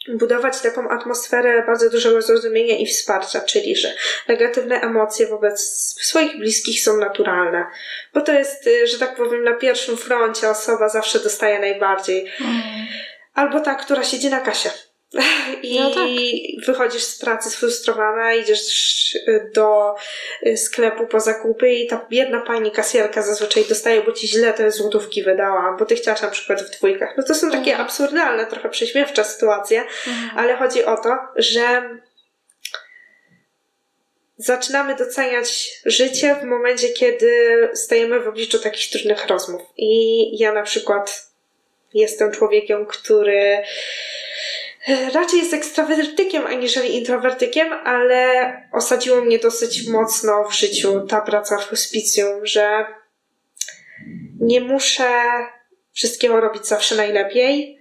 budować taką atmosferę bardzo dużego zrozumienia i wsparcia, czyli że negatywne emocje wobec swoich bliskich są naturalne. Bo to jest, y, że tak powiem, na pierwszym froncie osoba zawsze dostaje najbardziej. Mhm. Albo ta, która siedzi na kasie. I No tak. wychodzisz z pracy sfrustrowana, idziesz y, do y, sklepu po zakupy i ta biedna pani kasjerka zazwyczaj dostaje, bo ci źle te złotówki wydała, bo ty chciałaś na przykład w dwójkach. No to są takie Mhm. absurdalne, trochę prześmiewcze sytuacje, Mhm. ale chodzi o to, że zaczynamy doceniać życie w momencie, kiedy stajemy w obliczu takich trudnych rozmów. I ja na przykład jestem człowiekiem, który raczej jest ekstrawertykiem aniżeli introwertykiem, ale osadziło mnie dosyć mocno w życiu ta praca w hospicjum, że nie muszę wszystkiego robić zawsze najlepiej,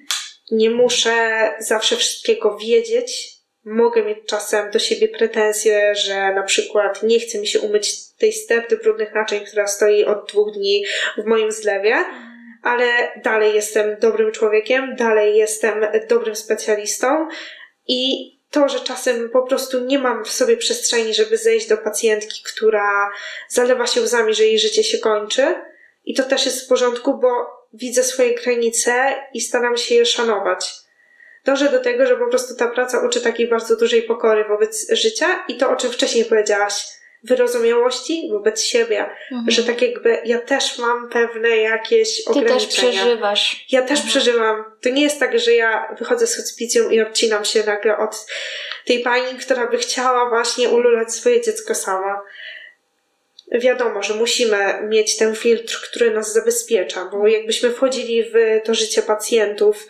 nie muszę zawsze wszystkiego wiedzieć. Mogę mieć czasem do siebie pretensje, że na przykład nie chce mi się umyć tej sterty brudnych naczyń, która stoi od dwóch dni w moim zlewie, ale dalej jestem dobrym człowiekiem, dalej jestem dobrym specjalistą i to, że czasem po prostu nie mam w sobie przestrzeni, żeby zejść do pacjentki, która zalewa się łzami, że jej życie się kończy, i to też jest w porządku, bo widzę swoje granice i staram się je szanować. Dążę do tego, że po prostu ta praca uczy takiej bardzo dużej pokory wobec życia i to, o czym wcześniej powiedziałaś, wyrozumiałości wobec siebie, Mhm. że tak jakby ja też mam pewne jakieś Ty też ograniczenia. przeżywasz. Ja też Mhm. przeżyłam. To nie jest tak, że ja wychodzę z hospicjum i odcinam się nagle od tej pani, która by chciała właśnie ululać swoje dziecko sama. Wiadomo, że musimy mieć ten filtr, który nas zabezpiecza, bo jakbyśmy wchodzili w to życie pacjentów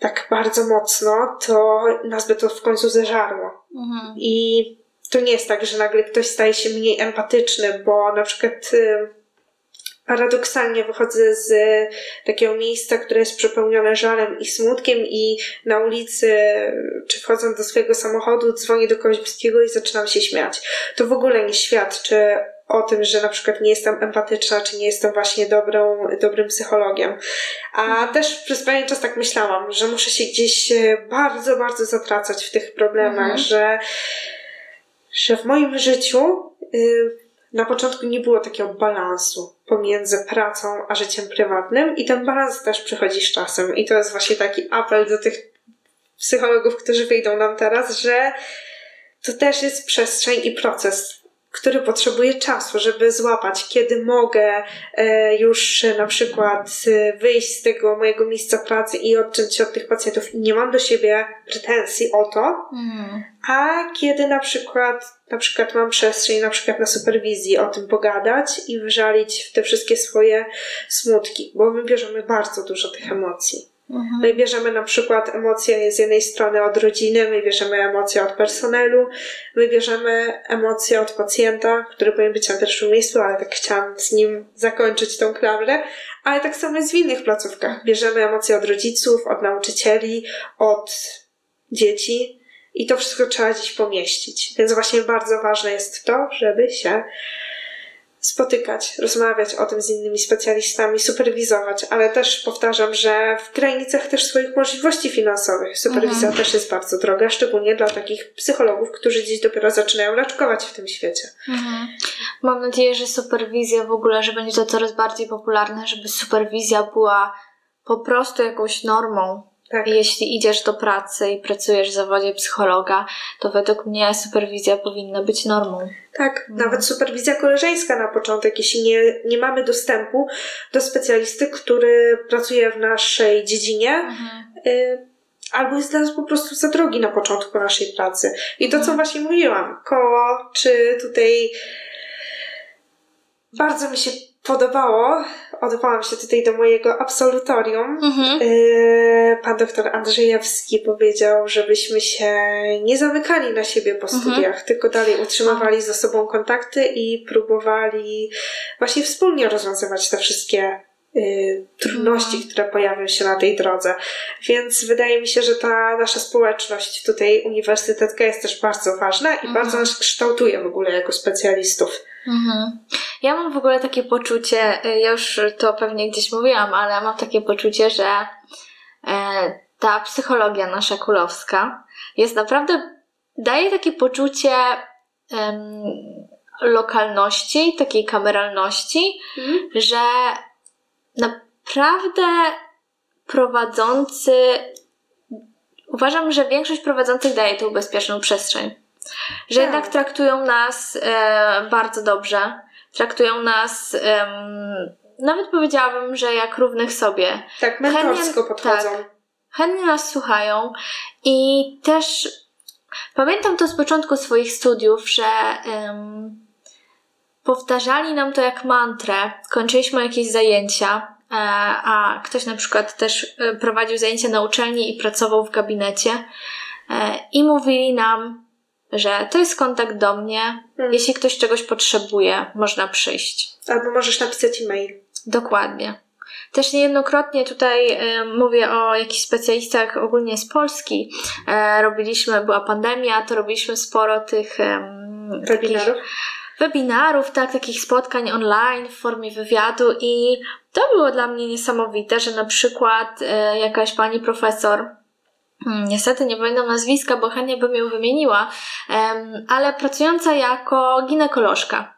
tak bardzo mocno, to nas by to w końcu zeżarło. Mhm. I to nie jest tak, że nagle ktoś staje się mniej empatyczny, bo na przykład y, paradoksalnie wychodzę z takiego miejsca, które jest przepełnione żalem i smutkiem i na ulicy, czy wchodząc do swojego samochodu, dzwonię do kogoś bliskiego i zaczynam się śmiać. To w ogóle nie świadczy o tym, że na przykład nie jestem empatyczna, czy nie jestem właśnie dobrą, dobrym psychologiem. A też przez pewien czas tak myślałam, że muszę się gdzieś e, bardzo, bardzo zatracać w tych problemach, Mhm. że, że w moim życiu y, na początku nie było takiego balansu pomiędzy pracą a życiem prywatnym i ten balans też przychodzi z czasem. I to jest właśnie taki apel do tych psychologów, którzy wyjdą nam teraz, że to też jest przestrzeń i proces, który potrzebuje czasu, żeby złapać, kiedy mogę e, już e, na przykład wyjść z tego mojego miejsca pracy i odciąć się od tych pacjentów i nie mam do siebie pretensji o to, Mhm. a kiedy na przykład, na przykład mam przestrzeń na przykład na superwizji o tym pogadać i wyżalić w te wszystkie swoje smutki, bo my bierzemy bardzo dużo tych emocji. Mhm. My bierzemy na przykład emocje z jednej strony od rodziny, my bierzemy emocje od personelu, my bierzemy emocje od pacjenta, który powinien być na pierwszym miejscu, ale tak chciałam z nim zakończyć tą klamrę, ale tak samo jest w innych placówkach. Bierzemy emocje od rodziców, od nauczycieli, od dzieci i to wszystko trzeba gdzieś pomieścić. Więc właśnie bardzo ważne jest to, żeby się spotykać, rozmawiać o tym z innymi specjalistami, superwizować, ale też powtarzam, że w granicach też swoich możliwości finansowych. Superwizja też jest bardzo droga, szczególnie dla takich psychologów, którzy dziś dopiero zaczynają raczkować w tym świecie. Mhm. Mam nadzieję, że superwizja w ogóle, że będzie to coraz bardziej popularne, żeby superwizja była po prostu jakąś normą. Tak. Jeśli idziesz do pracy i pracujesz w zawodzie psychologa, to według mnie superwizja powinna być normą. Tak, Mhm. nawet superwizja koleżeńska na początek, jeśli nie, nie mamy dostępu do specjalisty, który pracuje w naszej dziedzinie, y, albo jest dla nas po prostu za drogi na początku naszej pracy. I to, co Mhm. właśnie mówiłam, koło, czy tutaj bardzo mi się podobało, odwołam się tutaj do mojego absolutorium. Mhm. Yy, Pan doktor Andrzejewski powiedział, żebyśmy się nie zamykali na siebie po Mhm. studiach, tylko dalej utrzymywali ze sobą kontakty i próbowali właśnie wspólnie rozwiązywać te wszystkie trudności, Mhm. które pojawią się na tej drodze. Więc wydaje mi się, że ta nasza społeczność tutaj uniwersytecka jest też bardzo ważna i Mhm. bardzo nas kształtuje w ogóle jako specjalistów. Mhm. Ja mam w ogóle takie poczucie, y, ja już to pewnie gdzieś mówiłam, ale mam takie poczucie, że e, ta psychologia nasza kulowska jest naprawdę, daje takie poczucie em, lokalności, takiej kameralności, że naprawdę prowadzący, uważam, że większość prowadzących daje tą bezpieczną przestrzeń. Że Tak. jednak traktują nas e, bardzo dobrze, traktują nas, em, nawet powiedziałabym, że jak równych sobie. Tak, mentorsko podchodzą. tak. Chętnie nas słuchają i też pamiętam to z początku swoich studiów, że powtarzali nam to jak mantrę. Kończyliśmy jakieś zajęcia, e, a ktoś na przykład też e, prowadził zajęcia na uczelni i pracował w gabinecie e, i mówili nam, że to jest kontakt do mnie. Hmm. Jeśli ktoś czegoś potrzebuje, można przyjść. Albo możesz napisać e-mail. Dokładnie. Też niejednokrotnie tutaj e, mówię o jakichś specjalistach ogólnie z Polski. E, robiliśmy, była pandemia, to robiliśmy sporo tych em, takich Webinarów. tak, takich spotkań online w formie wywiadu i to było dla mnie niesamowite, że na przykład e, jakaś pani profesor Hmm, Niestety nie pamiętam nazwiska, bo chętnie bym ją wymieniła, ale pracująca jako ginekolożka.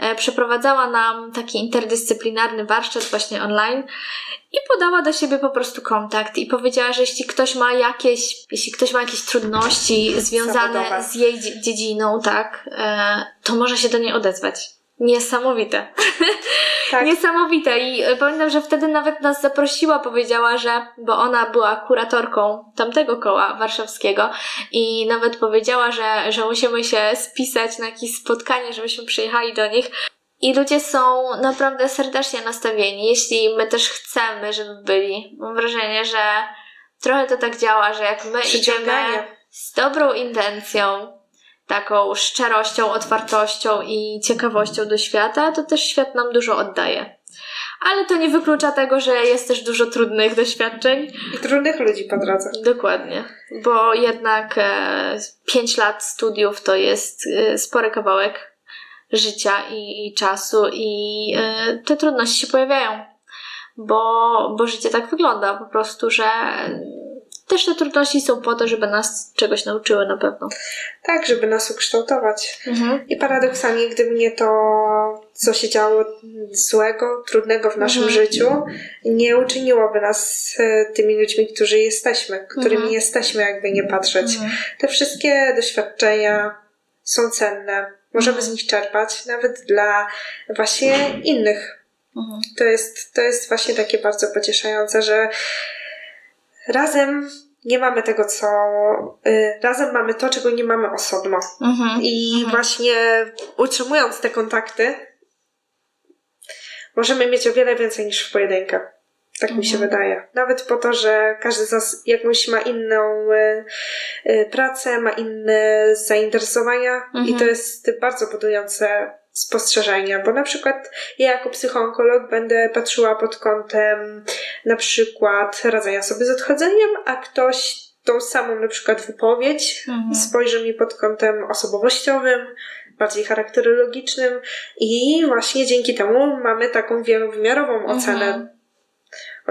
E, Przeprowadzała nam taki interdyscyplinarny warsztat właśnie online i podała do siebie po prostu kontakt i powiedziała, że jeśli ktoś ma jakieś, jeśli ktoś ma jakieś trudności związane Zawodowe. z jej dzie- dziedziną, tak, e, to może się do niej odezwać. Niesamowite. Tak. Niesamowite. I e, pamiętam, że wtedy nawet nas zaprosiła, powiedziała, że, bo ona była kuratorką tamtego koła warszawskiego i nawet powiedziała, że, że musimy się spisać na jakieś spotkanie, żebyśmy przyjechali do nich. I ludzie są naprawdę serdecznie nastawieni, jeśli my też chcemy, żeby byli. Mam wrażenie, że trochę to tak działa, że jak my idziemy z dobrą intencją, taką szczerością, otwartością i ciekawością do świata, to też świat nam dużo oddaje. Ale to nie wyklucza tego, że jest też dużo trudnych doświadczeń. I trudnych ludzi po drodze. Dokładnie, bo jednak e, 5 lat studiów to jest e, spory kawałek życia i, i czasu, i e, te trudności się pojawiają, bo, bo życie tak wygląda po prostu, że też te trudności są po to, żeby nas czegoś nauczyły na pewno. Tak, żeby nas ukształtować. Mhm. I paradoksalnie, gdyby nie to, co się działo złego, trudnego w naszym Mhm. życiu, nie uczyniłoby nas e, tymi ludźmi, którzy jesteśmy, którymi Mhm. jesteśmy, jakby nie patrzeć. Mhm. Te wszystkie doświadczenia są cenne. Możemy Mhm. z nich czerpać, nawet dla właśnie innych. Mhm. To jest, to jest właśnie takie bardzo pocieszające, że razem nie mamy tego, co. Y, razem mamy to, czego nie mamy osobno. Mhm. I Mhm. właśnie utrzymując te kontakty, możemy mieć o wiele więcej niż w pojedynkę. Tak mi się Mhm. wydaje. Nawet po to, że każdy z nas jakąś ma inną y, y, pracę, ma inne zainteresowania Mhm. i to jest bardzo budujące spostrzeżenie, bo na przykład ja jako psychoonkolog będę patrzyła pod kątem na przykład radzenia sobie z odchodzeniem, a ktoś tą samą na przykład wypowiedź Mhm. spojrzy mi pod kątem osobowościowym, bardziej charakterologicznym i właśnie dzięki temu mamy taką wielowymiarową Mhm.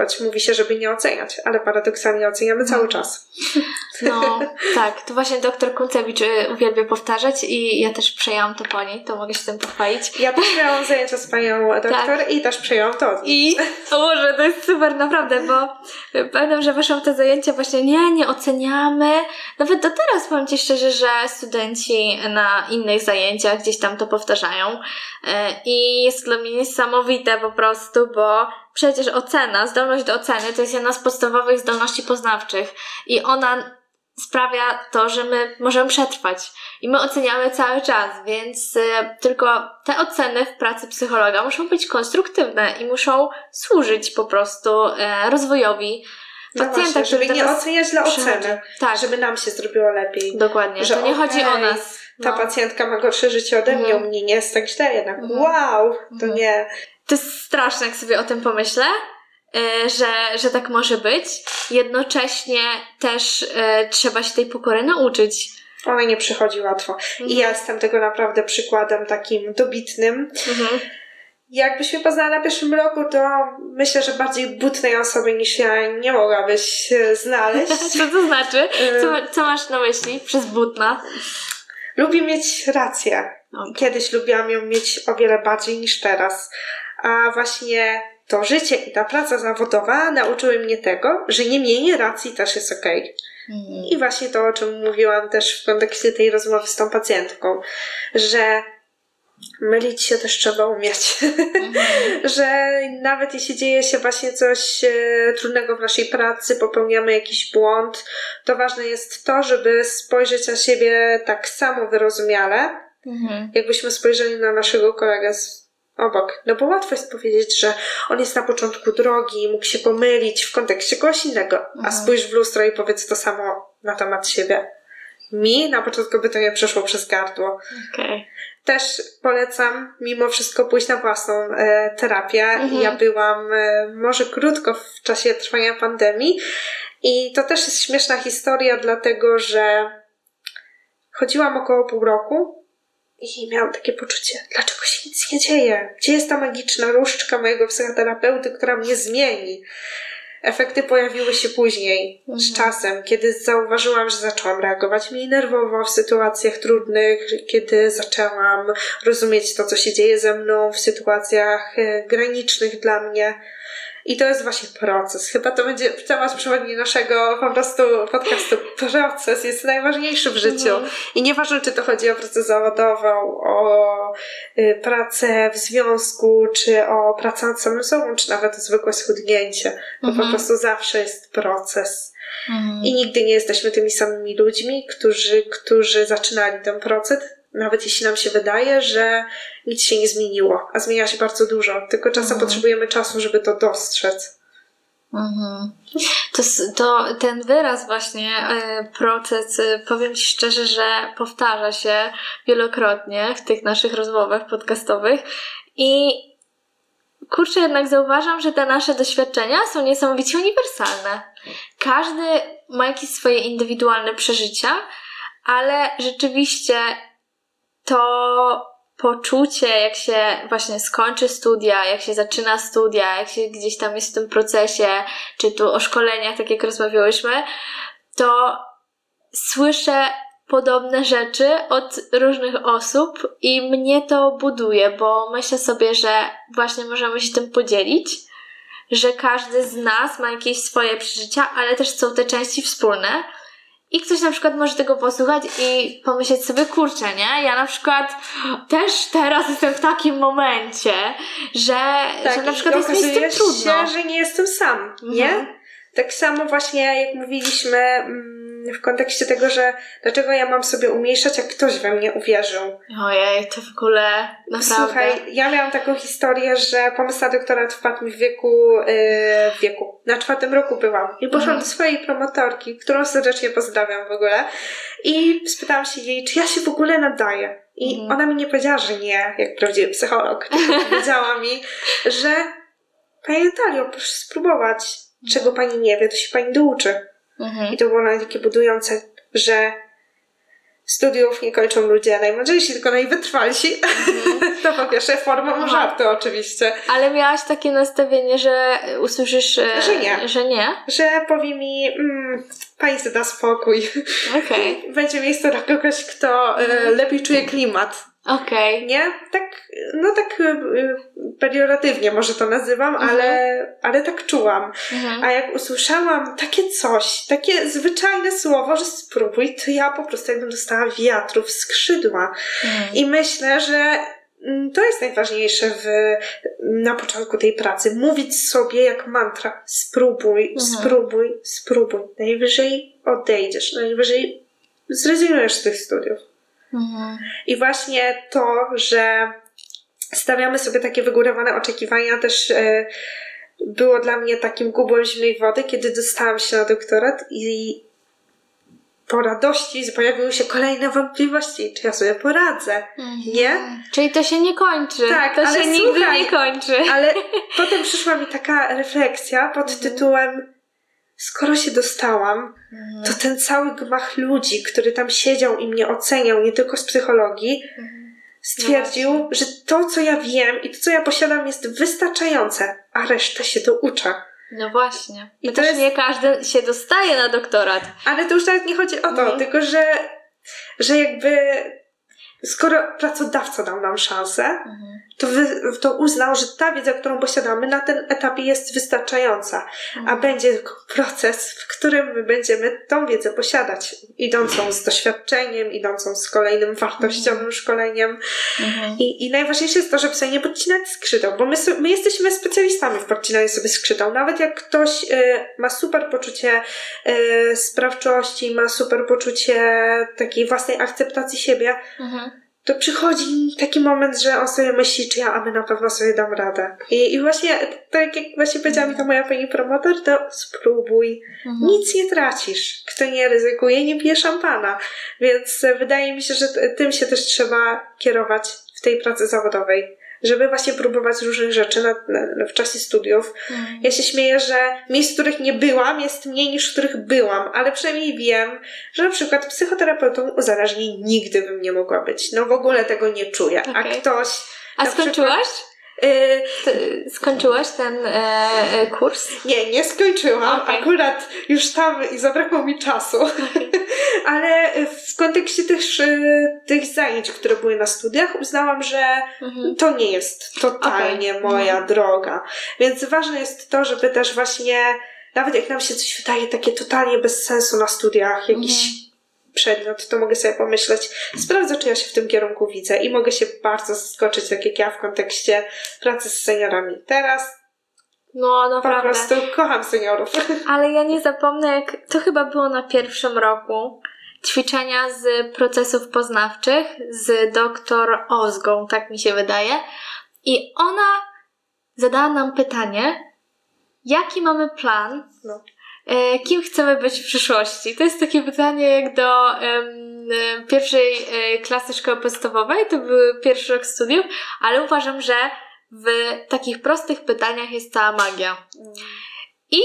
Choć mówi się, żeby nie oceniać, ale paradoksalnie oceniamy cały Mhm. czas. No, tak, to właśnie doktor Kuncewicz y, uwielbia powtarzać i ja też przejęłam to po niej, to mogę się tym pochwalić. Ja też miałam zajęcia z panią doktor Tak. i też przejęłam to od. I o Boże, to jest super, naprawdę, bo y, pamiętam, że weszłam te zajęcia właśnie, nie, nie oceniamy. Nawet do teraz powiem Ci szczerze, że studenci na innych zajęciach gdzieś tam to powtarzają. Y, I jest dla mnie niesamowite po prostu, bo przecież ocena, zdolność do oceny to jest jedna z podstawowych zdolności poznawczych i ona sprawia to, że my możemy przetrwać i my oceniamy cały czas, więc y, tylko te oceny w pracy psychologa muszą być konstruktywne i muszą służyć po prostu y, rozwojowi no pacjenta, właśnie, żeby nie oceniać dla przychodzi. oceny, Tak, żeby nam się zrobiło lepiej. dokładnie. że to nie chodzi o nas. Ta No. pacjentka ma gorsze życie ode mnie, Mhm. u mnie nie jest tak źle jednak. Mhm. Wow, to Mhm. nie. To jest straszne, jak sobie o tym pomyślę, y, że, że tak może być. Jednocześnie też y, trzeba się tej pokory nauczyć. Ona nie przychodzi łatwo. I ja jestem tego naprawdę przykładem takim dobitnym. Mhm. Jakbyś mnie poznała na pierwszym roku, to myślę, że bardziej butnej osoby niż ja nie mogłabyś e, znaleźć. Co to znaczy? Co, co masz na myśli przez butna? Lubi mieć rację. Kiedyś lubiłam ją mieć o wiele bardziej niż teraz. A właśnie to życie i ta praca zawodowa nauczyły mnie tego, że nie mienie racji też jest okej. I właśnie to, o czym mówiłam też w kontekście tej rozmowy z tą pacjentką, że mylić się też trzeba umieć. że nawet jeśli dzieje się właśnie coś e, trudnego w naszej pracy, popełniamy jakiś błąd, to ważne jest to, żeby spojrzeć na siebie tak samo wyrozumiale, Mhm. jakbyśmy spojrzeli na naszego kolegę z obok. No bo łatwo jest powiedzieć, że on jest na początku drogi, mógł się pomylić w kontekście kogoś innego, a Mhm. spójrz w lustro i powiedz to samo na temat siebie. Mi na początku by to nie przeszło przez gardło. Okej. Też polecam mimo wszystko pójść na własną e, terapię. Mhm. Ja byłam e, może krótko w czasie trwania pandemii i to też jest śmieszna historia, dlatego że chodziłam około pół roku i miałam takie poczucie, dlaczego się nic nie dzieje? Gdzie jest ta magiczna różdżka mojego psychoterapeuty, która mnie zmieni? Efekty pojawiły się później, z Mhm. czasem, kiedy zauważyłam, że zaczęłam reagować mniej nerwowo w sytuacjach trudnych, kiedy zaczęłam rozumieć to, co się dzieje ze mną w sytuacjach e, granicznych dla mnie. I to jest właśnie proces. Chyba to będzie temat przewodni naszego po prostu podcastu. Proces jest najważniejszy w życiu. Mhm. I nieważne, czy to chodzi o pracę zawodową, o y, pracę w związku, czy o pracę nad samym sobą, czy nawet o zwykłe schudnięcie. To po Mhm. prostu zawsze jest proces. Mhm. I nigdy nie jesteśmy tymi samymi ludźmi, którzy, którzy zaczynali ten proces, nawet jeśli nam się wydaje, że nic się nie zmieniło, a zmienia się bardzo dużo, tylko czasem Mhm. potrzebujemy czasu, żeby to dostrzec. Mhm. To, to ten wyraz właśnie, e, proces, e, powiem Ci szczerze, że powtarza się wielokrotnie w tych naszych rozmowach podcastowych i kurczę, jednak zauważam, że te nasze doświadczenia są niesamowicie uniwersalne. Każdy ma jakieś swoje indywidualne przeżycia, ale rzeczywiście to poczucie, jak się właśnie skończy studia, jak się zaczyna studia, jak się gdzieś tam jest w tym procesie, czy tu o szkoleniach, tak jak rozmawiałyśmy, to słyszę podobne rzeczy od różnych osób i mnie to buduje, bo myślę sobie, że właśnie możemy się tym podzielić, że każdy z nas ma jakieś swoje przeżycia, ale też są te części wspólne. I ktoś na przykład może tego posłuchać i pomyśleć sobie, kurczę, nie? Ja na przykład też teraz jestem w takim momencie, że, że na przykład jest mi z tym trudno. się, że nie jestem sam, nie? Mhm. Tak samo właśnie jak mówiliśmy mm, w kontekście tego, że dlaczego ja mam sobie umniejszać, jak ktoś we mnie uwierzył. Ojej, to w ogóle naprawdę. Słuchaj, ja miałam taką historię, że pomysł na doktorat wpadł mi w wieku, yy, w wieku, na czwartym roku byłam i poszłam Mhm. do swojej promotorki, którą serdecznie pozdrawiam w ogóle i spytałam się jej, czy ja się w ogóle nadaję. I Mhm. ona mi nie powiedziała, że nie, jak prawdziwy psycholog, tylko powiedziała mi, że Pani Natalio, proszę spróbować. Czego Pani nie wie, to się Pani douczy. Mhm. I to było takie budujące, że studiów nie kończą ludzie najmądrzejsi, tylko najwytrwalsi. to po pierwsze formą Aha. żartu oczywiście. Ale miałaś takie nastawienie, że usłyszysz, e, Że nie. Że nie? Że powie mi, mm, Pani da spokój. Okej. Będzie miejsce dla kogoś, kto e, lepiej czuje klimat. Okej. Nie? Tak, no tak e, e, pejoratywnie może to nazywam, Mhm. ale, ale tak czułam. Mhm. A jak usłyszałam takie coś, takie zwyczajne słowo, że spróbuj, to ja po prostu jakbym dostała wiatru w skrzydła. Mhm. I myślę, że mm, to jest najważniejsze w, na początku tej pracy. Mówić sobie jak mantra: spróbuj, Mhm. spróbuj, spróbuj. Najwyżej odejdziesz, najwyżej zrezygnujesz z tych studiów. Mhm. I właśnie to, że stawiamy sobie takie wygórowane oczekiwania, też e, było dla mnie takim gubłem zimnej wody, kiedy dostałam się na doktorat i po radości pojawiły się kolejne wątpliwości, czy ja sobie poradzę, nie? Czyli to się nie kończy. Tak, to ale się nigdy słuchaj, nie kończy. Ale potem przyszła mi taka refleksja pod Mhm. tytułem skoro się dostałam, Mhm. to ten cały gmach ludzi, który tam siedział i mnie oceniał, nie tylko z psychologii, stwierdził, że to, co ja wiem i to, co ja posiadam, jest wystarczające, a resztę się doucza. No właśnie. I to też jest- nie każdy się dostaje na doktorat. Ale to już nawet nie chodzi o to, Mhm. tylko że, że jakby skoro pracodawca dał nam szansę, to, wy, to uznał, że ta wiedza, którą posiadamy na tym etapie jest wystarczająca, a będzie tylko proces, w którym my będziemy tą wiedzę posiadać, idącą z doświadczeniem, idącą z kolejnym wartościowym szkoleniem. Mhm. I, I najważniejsze jest to, żeby sobie nie podcinać skrzydeł, bo my, my jesteśmy specjalistami w podcinaniu sobie skrzydeł. Nawet jak ktoś y, ma super poczucie y, sprawczości, ma super poczucie takiej własnej akceptacji siebie, Mhm. To przychodzi taki moment, że on sobie myśli, czy ja aby na pewno sobie dam radę. I, i właśnie, tak jak właśnie powiedziała mi ta moja pani promotor, to spróbuj. Mhm. Nic nie tracisz. Kto nie ryzykuje, nie pije szampana. Więc e, wydaje mi się, że tym się też trzeba kierować w tej pracy zawodowej. Żeby właśnie próbować różnych rzeczy na, na, w czasie studiów. Mhm. Ja się śmieję, że miejsc, w których nie byłam, jest mniej niż w których byłam, ale przynajmniej wiem, że na przykład psychoterapeutą uzależnień nigdy bym nie mogła być. No w ogóle tego nie czuję. A Okej. ktoś. A skończyłaś? Y, Ty, skończyłaś ten e, e, kurs? nie, nie skończyłam. Okej. Akurat już tam i zabrakło mi czasu. ale w kontekście też tych zajęć, które były na studiach, uznałam, że Mhm. to nie jest totalnie Okej. moja droga. Więc ważne jest to, żeby też właśnie, nawet jak nam się coś wydaje takie totalnie bez sensu na studiach, jakiś przedmiot, to mogę sobie pomyśleć, sprawdzę, czy ja się w tym kierunku widzę i mogę się bardzo zaskoczyć, tak jak ja w kontekście pracy z seniorami. Teraz No, po naprawdę. prostu kocham seniorów. Ale ja nie zapomnę, jak to chyba było na pierwszym roku ćwiczenia z procesów poznawczych z doktor Ozgą, tak mi się wydaje. I ona zadała nam pytanie, jaki mamy plan, No. E, kim chcemy być w przyszłości. To jest takie pytanie jak do e, pierwszej e, klasy szkoły podstawowej, to był pierwszy rok studiów, ale uważam, że w takich prostych pytaniach jest cała magia. I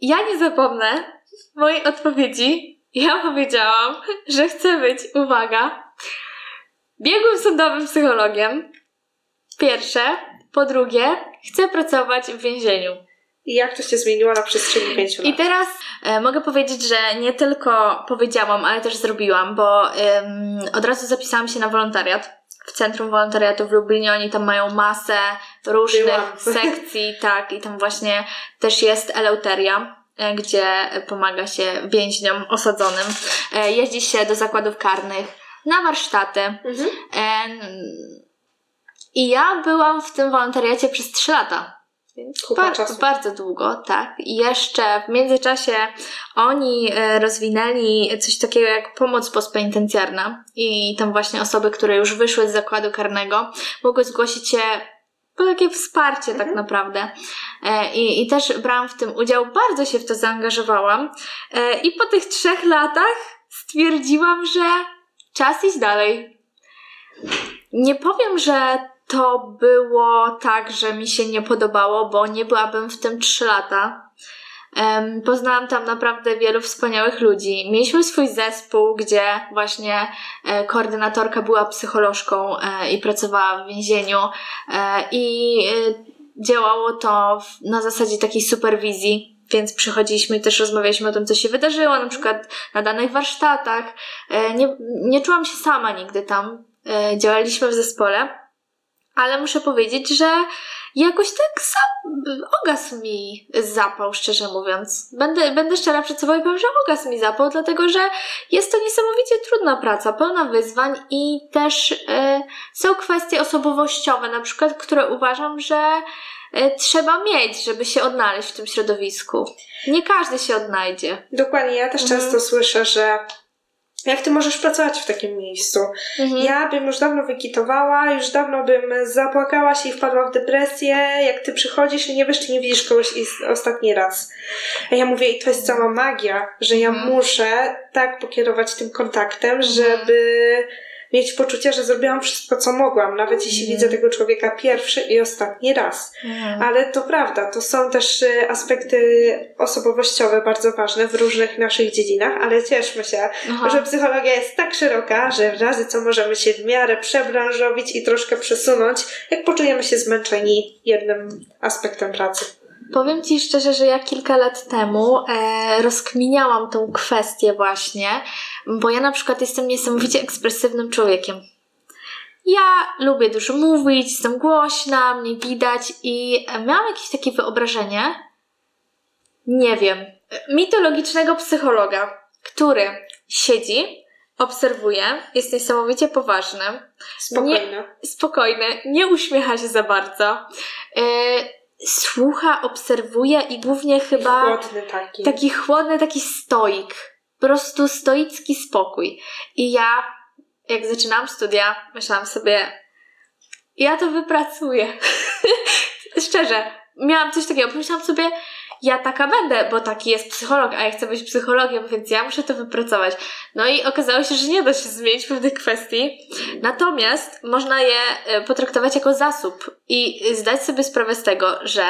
ja nie zapomnę mojej odpowiedzi. Ja powiedziałam, że chcę być, uwaga, biegłym sądowym psychologiem. Pierwsze. Po drugie, chcę pracować w więzieniu. I jak to się zmieniło na przestrzeni pięciu lat? I teraz e, mogę powiedzieć, że nie tylko powiedziałam, ale też zrobiłam, bo em, od razu zapisałam się na wolontariat w Centrum Wolontariatu w Lublinie. Oni tam mają masę różnych Byłam. sekcji, tak, i tam właśnie też jest eleuteria, e, gdzie pomaga się więźniom osadzonym. E, jeździ się do zakładów karnych na warsztaty. Mhm. Em, I ja byłam w tym wolontariacie przez 3 lata. Więc Kupa bar- czasu. bardzo długo, tak. I jeszcze w międzyczasie oni e, rozwinęli coś takiego jak pomoc postpenitencjarna. I tam właśnie osoby, które już wyszły z zakładu karnego, mogły zgłosić się po takie wsparcie tak Mhm. naprawdę. E, I, I też brałam w tym udział, bardzo się w to zaangażowałam. E, I po tych trzech latach stwierdziłam, że czas iść dalej. Nie powiem, że to było tak, że mi się nie podobało, bo nie byłabym w tym 3 lata. Poznałam tam naprawdę wielu wspaniałych ludzi. Mieliśmy swój zespół, gdzie właśnie e, koordynatorka była psycholożką e, i pracowała w więzieniu e, i działało to na zasadzie takiej superwizji. Więc przychodziliśmy i też rozmawialiśmy o tym, co się wydarzyło, na przykład na danych warsztatach. Nie, nie czułam się sama nigdy tam. Działaliśmy w zespole, ale muszę powiedzieć, że jakoś tak za, ogasł mi zapał, szczerze mówiąc. Będę, będę szczera przed sobą i powiem, że ogasł mi zapał, dlatego że jest to niesamowicie trudna praca, pełna wyzwań i też e, są kwestie osobowościowe, na przykład, które uważam, że e, trzeba mieć, żeby się odnaleźć w tym środowisku. Nie każdy się odnajdzie. Dokładnie, ja też Mhm. często słyszę, że jak ty możesz pracować w takim miejscu? Mhm. Ja bym już dawno wykitowała, już dawno bym zapłakała się i wpadła w depresję, jak ty przychodzisz i nie wiesz, czy nie widzisz kogoś ostatni raz. A ja mówię, i to jest cała magia, że ja Mhm. muszę tak pokierować tym kontaktem, żeby mieć poczucie, że zrobiłam wszystko, co mogłam, nawet jeśli Mhm. widzę tego człowieka pierwszy i ostatni raz. Mhm. Ale to prawda, to są też y, aspekty osobowościowe bardzo ważne w różnych naszych dziedzinach, ale cieszmy się, Aha. że psychologia jest tak szeroka, że w razie co możemy się w miarę przebranżowić i troszkę przesunąć, jak poczujemy się zmęczeni jednym aspektem pracy. Powiem Ci szczerze, że ja kilka lat temu e, rozkminiałam tą kwestię właśnie, bo ja na przykład jestem niesamowicie ekspresywnym człowiekiem. Ja lubię dużo mówić, jestem głośna, mnie widać i miałam jakieś takie wyobrażenie, nie wiem, mitologicznego psychologa, który siedzi, obserwuje, jest niesamowicie poważny, Spokojnie. spokojny, nie uśmiecha się za bardzo. Yy, słucha, obserwuje i głównie chyba Chłodny taki. taki chłodny, taki stoik. Po prostu stoicki spokój. I ja, jak zaczynałam studia, myślałam sobie, ja to wypracuję. Szczerze, miałam coś takiego. Pomyślałam sobie, ja taka będę, bo taki jest psycholog, a ja chcę być psychologiem, więc ja muszę to wypracować. No i okazało się, że nie da się zmienić pewnych kwestii. Natomiast można je e, potraktować jako zasób i zdać sobie sprawę z tego, że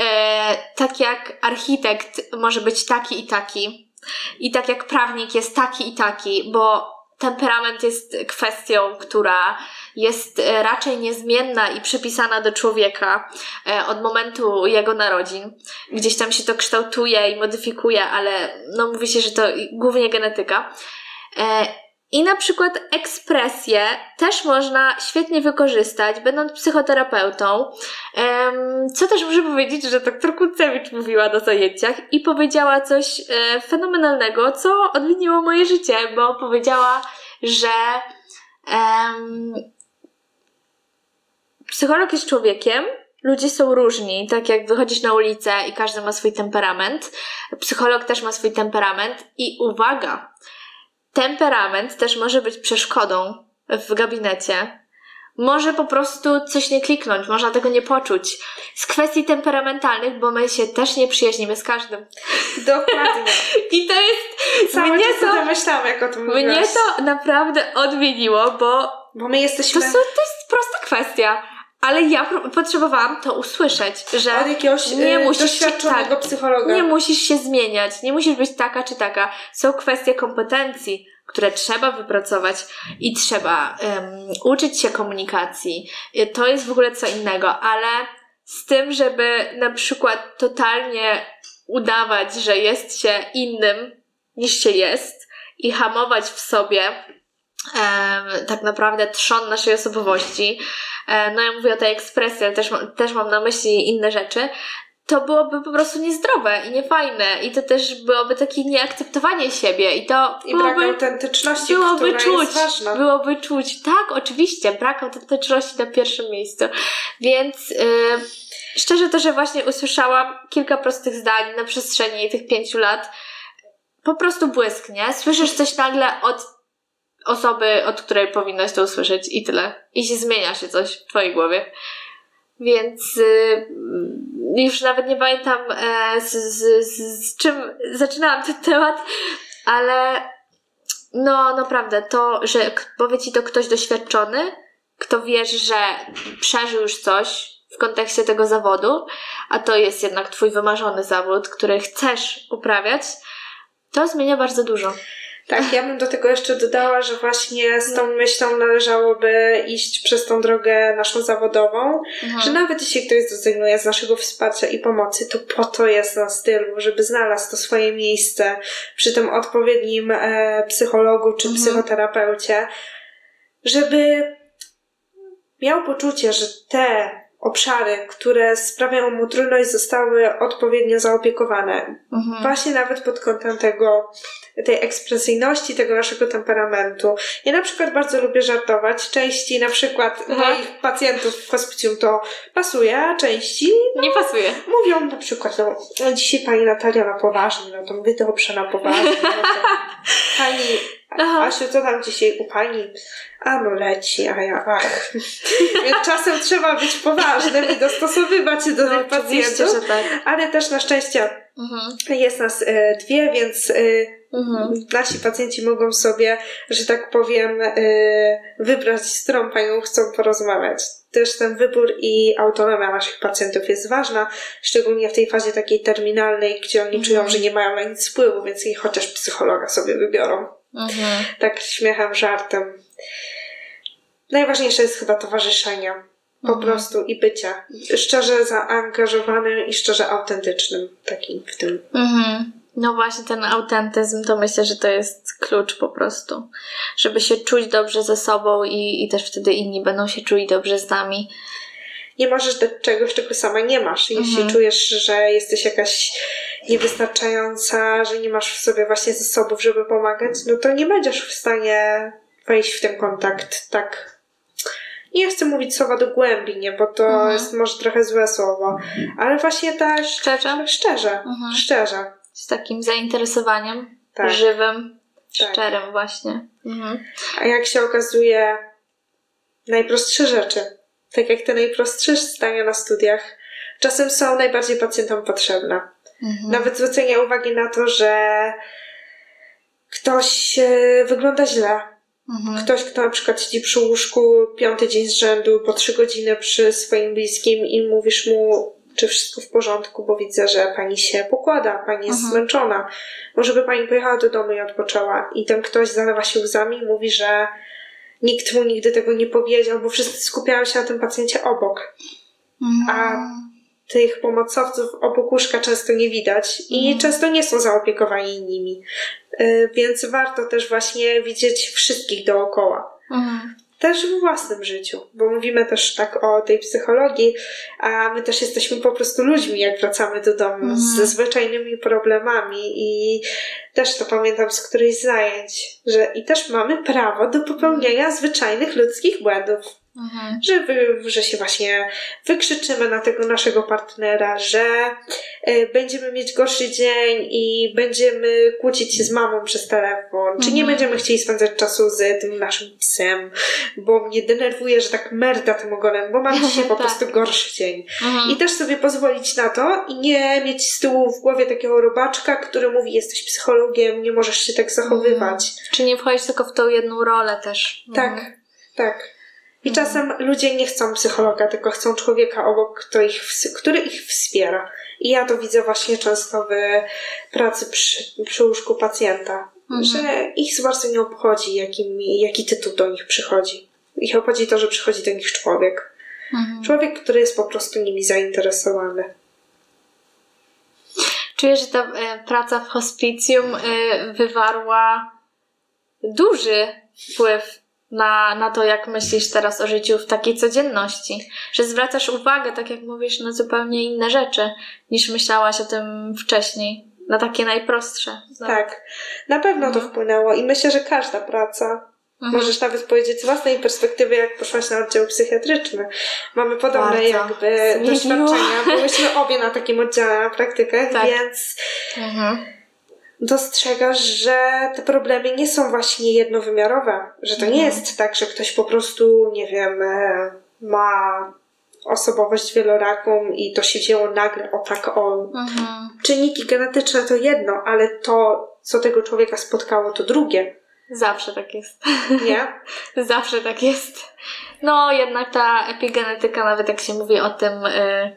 e, tak jak architekt może być taki i taki, i tak jak prawnik jest taki i taki, bo temperament jest kwestią, która jest e, raczej niezmienna i przypisana do człowieka e, od momentu jego narodzin. Gdzieś tam się to kształtuje i modyfikuje, ale no mówi się, że to głównie genetyka. E, I na przykład ekspresję też można świetnie wykorzystać, będąc psychoterapeutą. Co też muszę powiedzieć, że doktor Kucewicz mówiła na zajęciach i powiedziała coś fenomenalnego, co odmieniło moje życie, bo powiedziała, że psycholog jest człowiekiem, ludzie są różni, tak jak wychodzisz na ulicę i każdy ma swój temperament, psycholog też ma swój temperament i uwaga, temperament też może być przeszkodą w gabinecie. Może po prostu coś nie kliknąć, można tego nie poczuć. Z kwestii temperamentalnych, bo my się też nie przyjaźnimy z każdym. Dokładnie. I to jest. Cały mnie czas to, to myślałam, jak o tym mówiłaś. mnie to naprawdę odmieniło, bo Bo my to, jesteśmy są, to jest prosta kwestia. Ale ja potrzebowałam to usłyszeć, że od jakiegoś nie y, musisz tak, psychologa. nie musisz się zmieniać, nie musisz być taka czy taka. Są kwestie kompetencji, które trzeba wypracować i trzeba em, uczyć się komunikacji. Y, To jest w ogóle co innego, ale z tym, żeby na przykład totalnie udawać, że jest się innym niż się jest i hamować w sobie em, tak naprawdę trzon naszej osobowości. E, no ja mówię o tej ekspresji, ale też, też mam na myśli inne rzeczy. To byłoby po prostu niezdrowe i niefajne i to też byłoby takie nieakceptowanie siebie i to I brak byłoby, autentyczności, byłoby która czuć, jest ważna. byłoby czuć. Tak, oczywiście, brak autentyczności na pierwszym miejscu. Więc yy, szczerze to, że właśnie usłyszałam kilka prostych zdań na przestrzeni tych pięciu lat, po prostu błysknie. Słyszysz coś nagle od osoby, od której powinnaś to usłyszeć i tyle. I się zmienia się coś w twojej głowie. Więc y, już nawet nie pamiętam e, z, z, z, z czym zaczynałam ten temat, ale no naprawdę to, że powie ci to ktoś doświadczony, kto wiesz, że przeżył już coś w kontekście tego zawodu, a to jest jednak twój wymarzony zawód, który chcesz uprawiać, to zmienia bardzo dużo. Tak, ja bym do tego jeszcze dodała, że właśnie z tą myślą należałoby iść przez tą drogę naszą zawodową, że nawet jeśli ktoś zrezygnuje z naszego wsparcia i pomocy, to po to jest na stylu, żeby znalazł to swoje miejsce przy tym odpowiednim e, psychologu czy Mhm. psychoterapeucie, żeby miał poczucie, że te obszary, które sprawiają mu trudność, zostały odpowiednio zaopiekowane. Mhm. Właśnie nawet pod kątem tego, tej ekspresyjności, tego naszego temperamentu. Ja na przykład bardzo lubię żartować. Części na przykład Aha. moich pacjentów w hospicjum to pasuje, a części Nie pasuje. mówią na przykład, no, no dzisiaj pani Natalia na poważnie, no to mówię dobrze na poważnie. No to, pani Aha. Asiu, co tam dzisiaj u pani? A no leci, a ja ach. Więc czasem trzeba być poważnym i dostosowywać się do No, tych pacjentów. że tak. Ale też na szczęście Mhm. jest nas e, dwie, więc e, Mhm. nasi pacjenci mogą sobie, że tak powiem, e, wybrać, z którą panią chcą porozmawiać. Też ten wybór i autonomia naszych pacjentów jest ważna, szczególnie w tej fazie takiej terminalnej, gdzie oni Mhm. czują, że nie mają na nic wpływu, więc i chociaż psychologa sobie wybiorą. Mhm. Tak śmiechem, żartem. Najważniejsze jest chyba towarzyszenie. Po Mhm. prostu i bycie. Szczerze zaangażowanym i szczerze autentycznym. Takim w tym. Mhm. No właśnie ten autentyzm to myślę, że to jest klucz po prostu. Żeby się czuć dobrze ze sobą i, i też wtedy inni będą się czuli dobrze z nami. Nie możesz dać czegoś, czego sama nie masz. Jeśli Mhm. czujesz, że jesteś jakaś niewystarczająca, że nie masz w sobie właśnie zasobów, żeby pomagać, no to nie będziesz w stanie wejść w ten kontakt tak. Nie chcę mówić słowa do głębi, nie, bo to Mhm. jest może trochę złe słowo, ale właśnie tak Szczerze? szczerze, Mhm. szczerze. Z takim zainteresowaniem Tak. żywym, Tak. szczerym właśnie. Mhm. A jak się okazuje, najprostsze rzeczy, tak jak te najprostsze zdania na studiach, czasem są najbardziej pacjentom potrzebne. Mhm. Nawet zwrócenie uwagi na to, że ktoś e, wygląda źle. Mhm. Ktoś, kto na przykład siedzi przy łóżku piąty dzień z rzędu, po trzy godziny przy swoim bliskim i mówisz mu, czy wszystko w porządku, bo widzę, że pani się pokłada, pani jest Mhm. zmęczona. Może by pani pojechała do domu i odpoczęła. I ten ktoś zalewa się łzami i mówi, że nikt mu nigdy tego nie powiedział, bo wszyscy skupiają się na tym pacjencie obok. Mhm. A tych pomocowców obok łóżka często nie widać i Mhm. często nie są zaopiekowani nimi. Y, Więc warto też właśnie widzieć wszystkich dookoła. Mhm. Też w własnym życiu, bo mówimy też tak o tej psychologii, a my też jesteśmy po prostu ludźmi, jak wracamy do domu Mhm. ze zwyczajnymi problemami i też to pamiętam z którejś zajęć, że i też mamy prawo do popełniania zwyczajnych ludzkich błędów Mhm. że, wy, że się właśnie wykrzyczymy na tego naszego partnera, że e, będziemy mieć gorszy dzień i będziemy kłócić się z mamą przez telefon, czy nie Mhm. będziemy chcieli spędzać czasu z tym naszym psem, bo mnie denerwuje, że tak merda tym ogonem, bo mam dzisiaj po Tak. prostu gorszy dzień. Mhm. I też sobie pozwolić na to i nie mieć z tyłu w głowie takiego robaczka, który mówi, jesteś psychologiem, nie możesz się tak zachowywać. Czy nie wchodzić tylko w tą jedną rolę też. Tak, tak. I czasem ludzie nie chcą psychologa, tylko chcą człowieka obok, kto ich, który ich wspiera. I ja to widzę właśnie często w pracy przy, przy łóżku pacjenta, Mhm. że ich bardzo nie obchodzi, jakim, jaki tytuł do nich przychodzi. Ich obchodzi to, że przychodzi do nich człowiek. Mhm. Człowiek, który jest po prostu nimi zainteresowany. Czuję, że ta e, praca w hospicjum e, wywarła duży wpływ na, na to, jak myślisz teraz o życiu w takiej codzienności. Że zwracasz uwagę, tak jak mówisz, na zupełnie inne rzeczy, niż myślałaś o tym wcześniej. Na takie najprostsze. Tak, na pewno to Mhm. wpłynęło i myślę, że każda praca Mhm. Możesz nawet powiedzieć z własnej perspektywy, jak poszłaś na oddział psychiatryczny. Mamy podobne Bardzo. jakby Zmieniło. doświadczenia. Byłyśmy obie na takim oddziale na praktykach, Tak. więc Mhm. Dostrzegasz, że te problemy nie są właśnie jednowymiarowe. Że to nie Mhm. jest tak, że ktoś po prostu, nie wiem, e, ma osobowość wieloraką i to się dzieło nagle, o tak o. Mhm. Czynniki genetyczne to jedno, ale to, co tego człowieka spotkało, to drugie. Zawsze tak jest. Nie? Zawsze tak jest. No, jednak ta epigenetyka, nawet jak się mówi o tym y,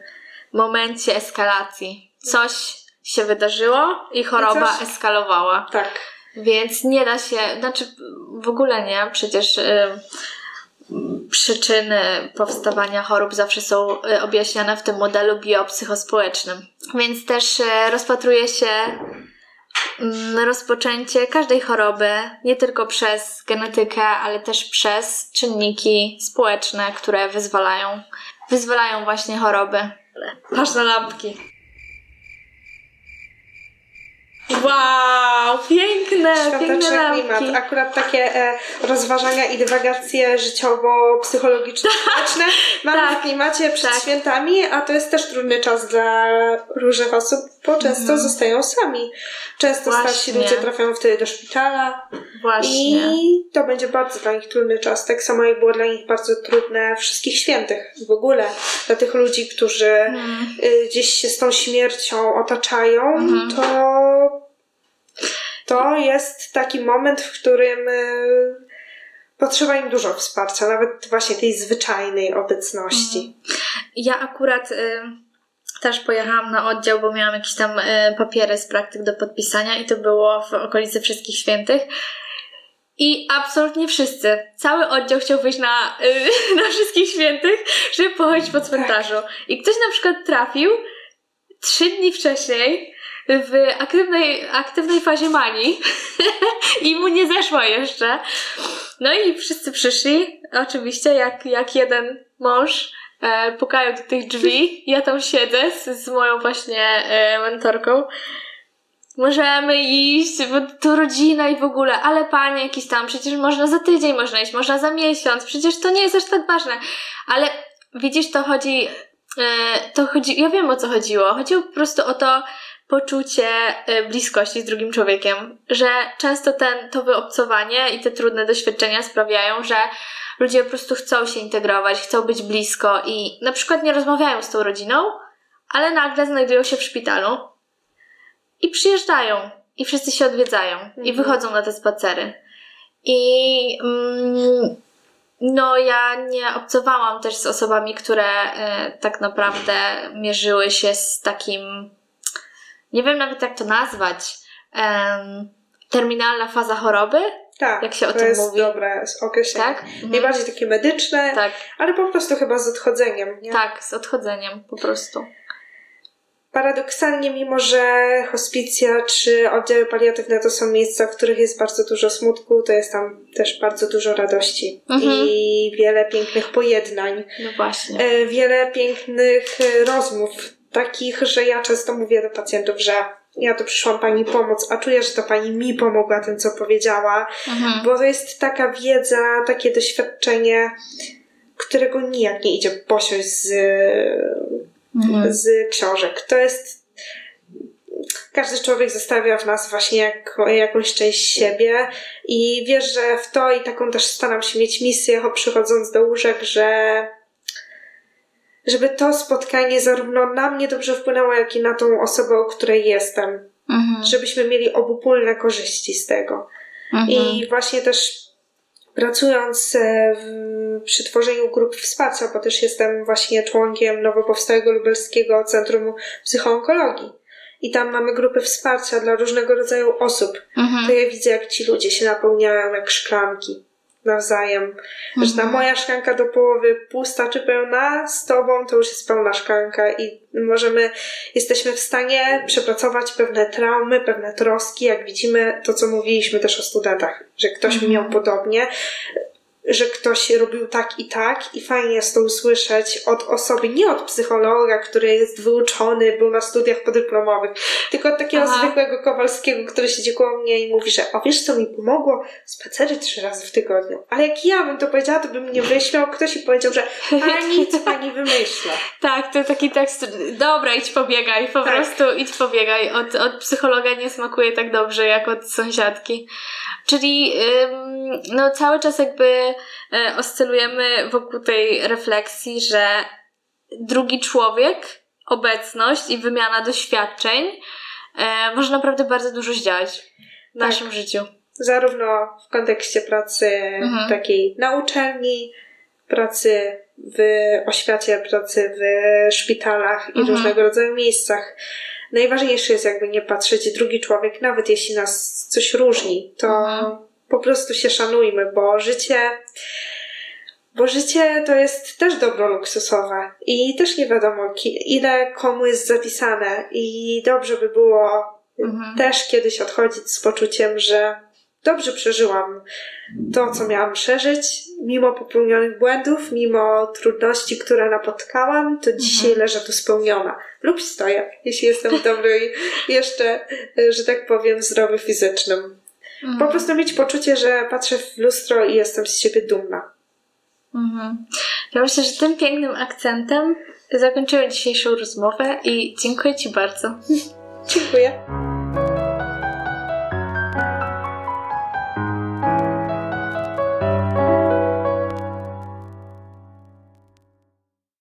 momencie eskalacji, coś się wydarzyło i choroba coś- eskalowała. Tak. Więc nie da się, znaczy w ogóle nie, przecież y, przyczyny powstawania chorób zawsze są y, objaśniane w tym modelu biopsychospołecznym. Więc też y, rozpatruje się mm, rozpoczęcie każdej choroby nie tylko przez genetykę, ale też przez czynniki społeczne, które wyzwalają wyzwalają właśnie choroby. Patrz na lampki. Wow, piękne, piękne lampki. klimat. Akurat takie e, rozważania i dywagacje życiowo-psychologiczno-społeczne mamy Tak. w klimacie przed Tak. świętami, a to jest też trudny czas dla różnych osób, bo często zostają sami. Często starsi Mhm. Właśnie. ludzie trafiają wtedy do szpitala Właśnie. i to będzie bardzo dla nich trudny czas. Tak samo jak było dla nich bardzo trudne wszystkich świętych w ogóle. Dla tych ludzi, którzy Mm. y, gdzieś się z tą śmiercią otaczają, Mhm. to to jest taki moment, w którym y, potrzeba im dużo wsparcia, nawet właśnie tej zwyczajnej obecności. Ja akurat y, też pojechałam na oddział, bo miałam jakieś tam y, papiery z praktyk do podpisania i to było w okolicy Wszystkich Świętych. I absolutnie wszyscy, cały oddział chciał wyjść na, na Wszystkich Świętych, żeby pochodzić po cmentarzu. I ktoś na przykład trafił trzy dni wcześniej w aktywnej, aktywnej fazie manii i mu nie zeszło jeszcze. No i wszyscy przyszli, oczywiście, jak, jak jeden mąż, e, pukają do tych drzwi. Ja tam siedzę z, z moją właśnie e, mentorką. Możemy iść, bo to rodzina i w ogóle, ale panie jakieś tam, przecież można za tydzień można iść, można za miesiąc, przecież to nie jest aż tak ważne. Ale widzisz, to chodzi, e, to chodzi, ja wiem o co chodziło. Chodziło po prostu o to poczucie e, bliskości z drugim człowiekiem, że często ten, to wyobcowanie i te trudne doświadczenia sprawiają, że ludzie po prostu chcą się integrować, chcą być blisko i na przykład nie rozmawiają z tą rodziną, ale nagle znajdują się w szpitalu i przyjeżdżają i wszyscy się odwiedzają i Mhm. wychodzą na te spacery. I mm, no, ja nie obcowałam też z osobami, które e, tak naprawdę mierzyły się z takim, nie wiem nawet jak to nazwać, em, terminalna faza choroby, Tak, Jak się o to tym jest mówi. dobre określenie. tak? Mhm. Najbardziej takie medyczne, Tak, ale po prostu chyba z odchodzeniem. Nie? tak, z odchodzeniem po prostu. Paradoksalnie, mimo że hospicja czy oddziały paliatywne to są miejsca, w których jest bardzo dużo smutku, to jest tam też bardzo dużo radości Mhm. i wiele pięknych pojednań, No właśnie. e, wiele pięknych e, rozmów, takich, że ja często mówię do pacjentów, że ja tu przyszłam pani pomóc, a czuję, że to pani mi pomogła tym, co powiedziała, Mhm. bo to jest taka wiedza, takie doświadczenie, którego nijak nie idzie posiąść z Mhm. z książek. To jest. Każdy człowiek zostawia w nas właśnie jakąś część siebie i wiesz, że w to i taką też staram się mieć misję, przychodząc do łóżek, że żeby to spotkanie zarówno na mnie dobrze wpłynęło, jak i na tą osobę, o której jestem. Mhm. Żebyśmy mieli obopólne korzyści z tego. Mhm. I właśnie też pracując e, w, przy tworzeniu grup wsparcia, bo też jestem właśnie członkiem nowo powstałego lubelskiego Centrum Psychoonkologii. I tam mamy grupy wsparcia dla różnego rodzaju osób. Mhm. To ja widzę, jak ci ludzie się napełniają jak szklanki nawzajem. Że ta Mhm. moja szklanka do połowy pusta czy pełna, z tobą to już jest pełna szklanka i możemy, jesteśmy w stanie przepracować pewne traumy, pewne troski, jak widzimy to, co mówiliśmy też o studentach, że ktoś Mhm. miał podobnie, że ktoś robił tak i tak i fajnie jest to usłyszeć od osoby, nie od psychologa, który jest wyuczony, był na studiach podyplomowych, tylko od takiego Aha. zwykłego Kowalskiego, który siedzi koło mnie i mówi, że o wiesz co mi pomogło? Spacery trzy razy w tygodniu. Ale jak ja bym to powiedziała, to bym mnie wyśmiał ktoś i powiedział, że pani co pani wymyśla. Tak, to taki tekst. Dobra, idź pobiegaj, po Tak. prostu idź pobiegaj. Od, od psychologa nie smakuje tak dobrze jak od sąsiadki. Czyli ym, no cały czas jakby e, oscylujemy wokół tej refleksji, że drugi człowiek, obecność i wymiana doświadczeń e, może naprawdę bardzo dużo zdziałać w Tak. naszym życiu. Zarówno w kontekście pracy Mhm. takiej na uczelni, pracy w oświacie, pracy w szpitalach i Mhm. różnego rodzaju miejscach. Najważniejsze jest jakby nie patrzeć drugi człowiek, nawet jeśli nas coś różni, to Mhm. Po prostu się szanujmy, bo życie bo życie to jest też dobro luksusowe i też nie wiadomo ile komu jest zapisane i dobrze by było Mhm. też kiedyś odchodzić z poczuciem, że dobrze przeżyłam to, co miałam przeżyć, mimo popełnionych błędów, mimo trudności, które napotkałam, to dzisiaj leżę tu spełniona. Lub stoję, jeśli jestem w dobrej, jeszcze, że tak powiem, zdrowy fizycznym. Po prostu mieć poczucie, że patrzę w lustro i jestem z siebie dumna. Mhm. Ja myślę, że tym pięknym akcentem zakończymy dzisiejszą rozmowę i dziękuję Ci bardzo. Dziękuję.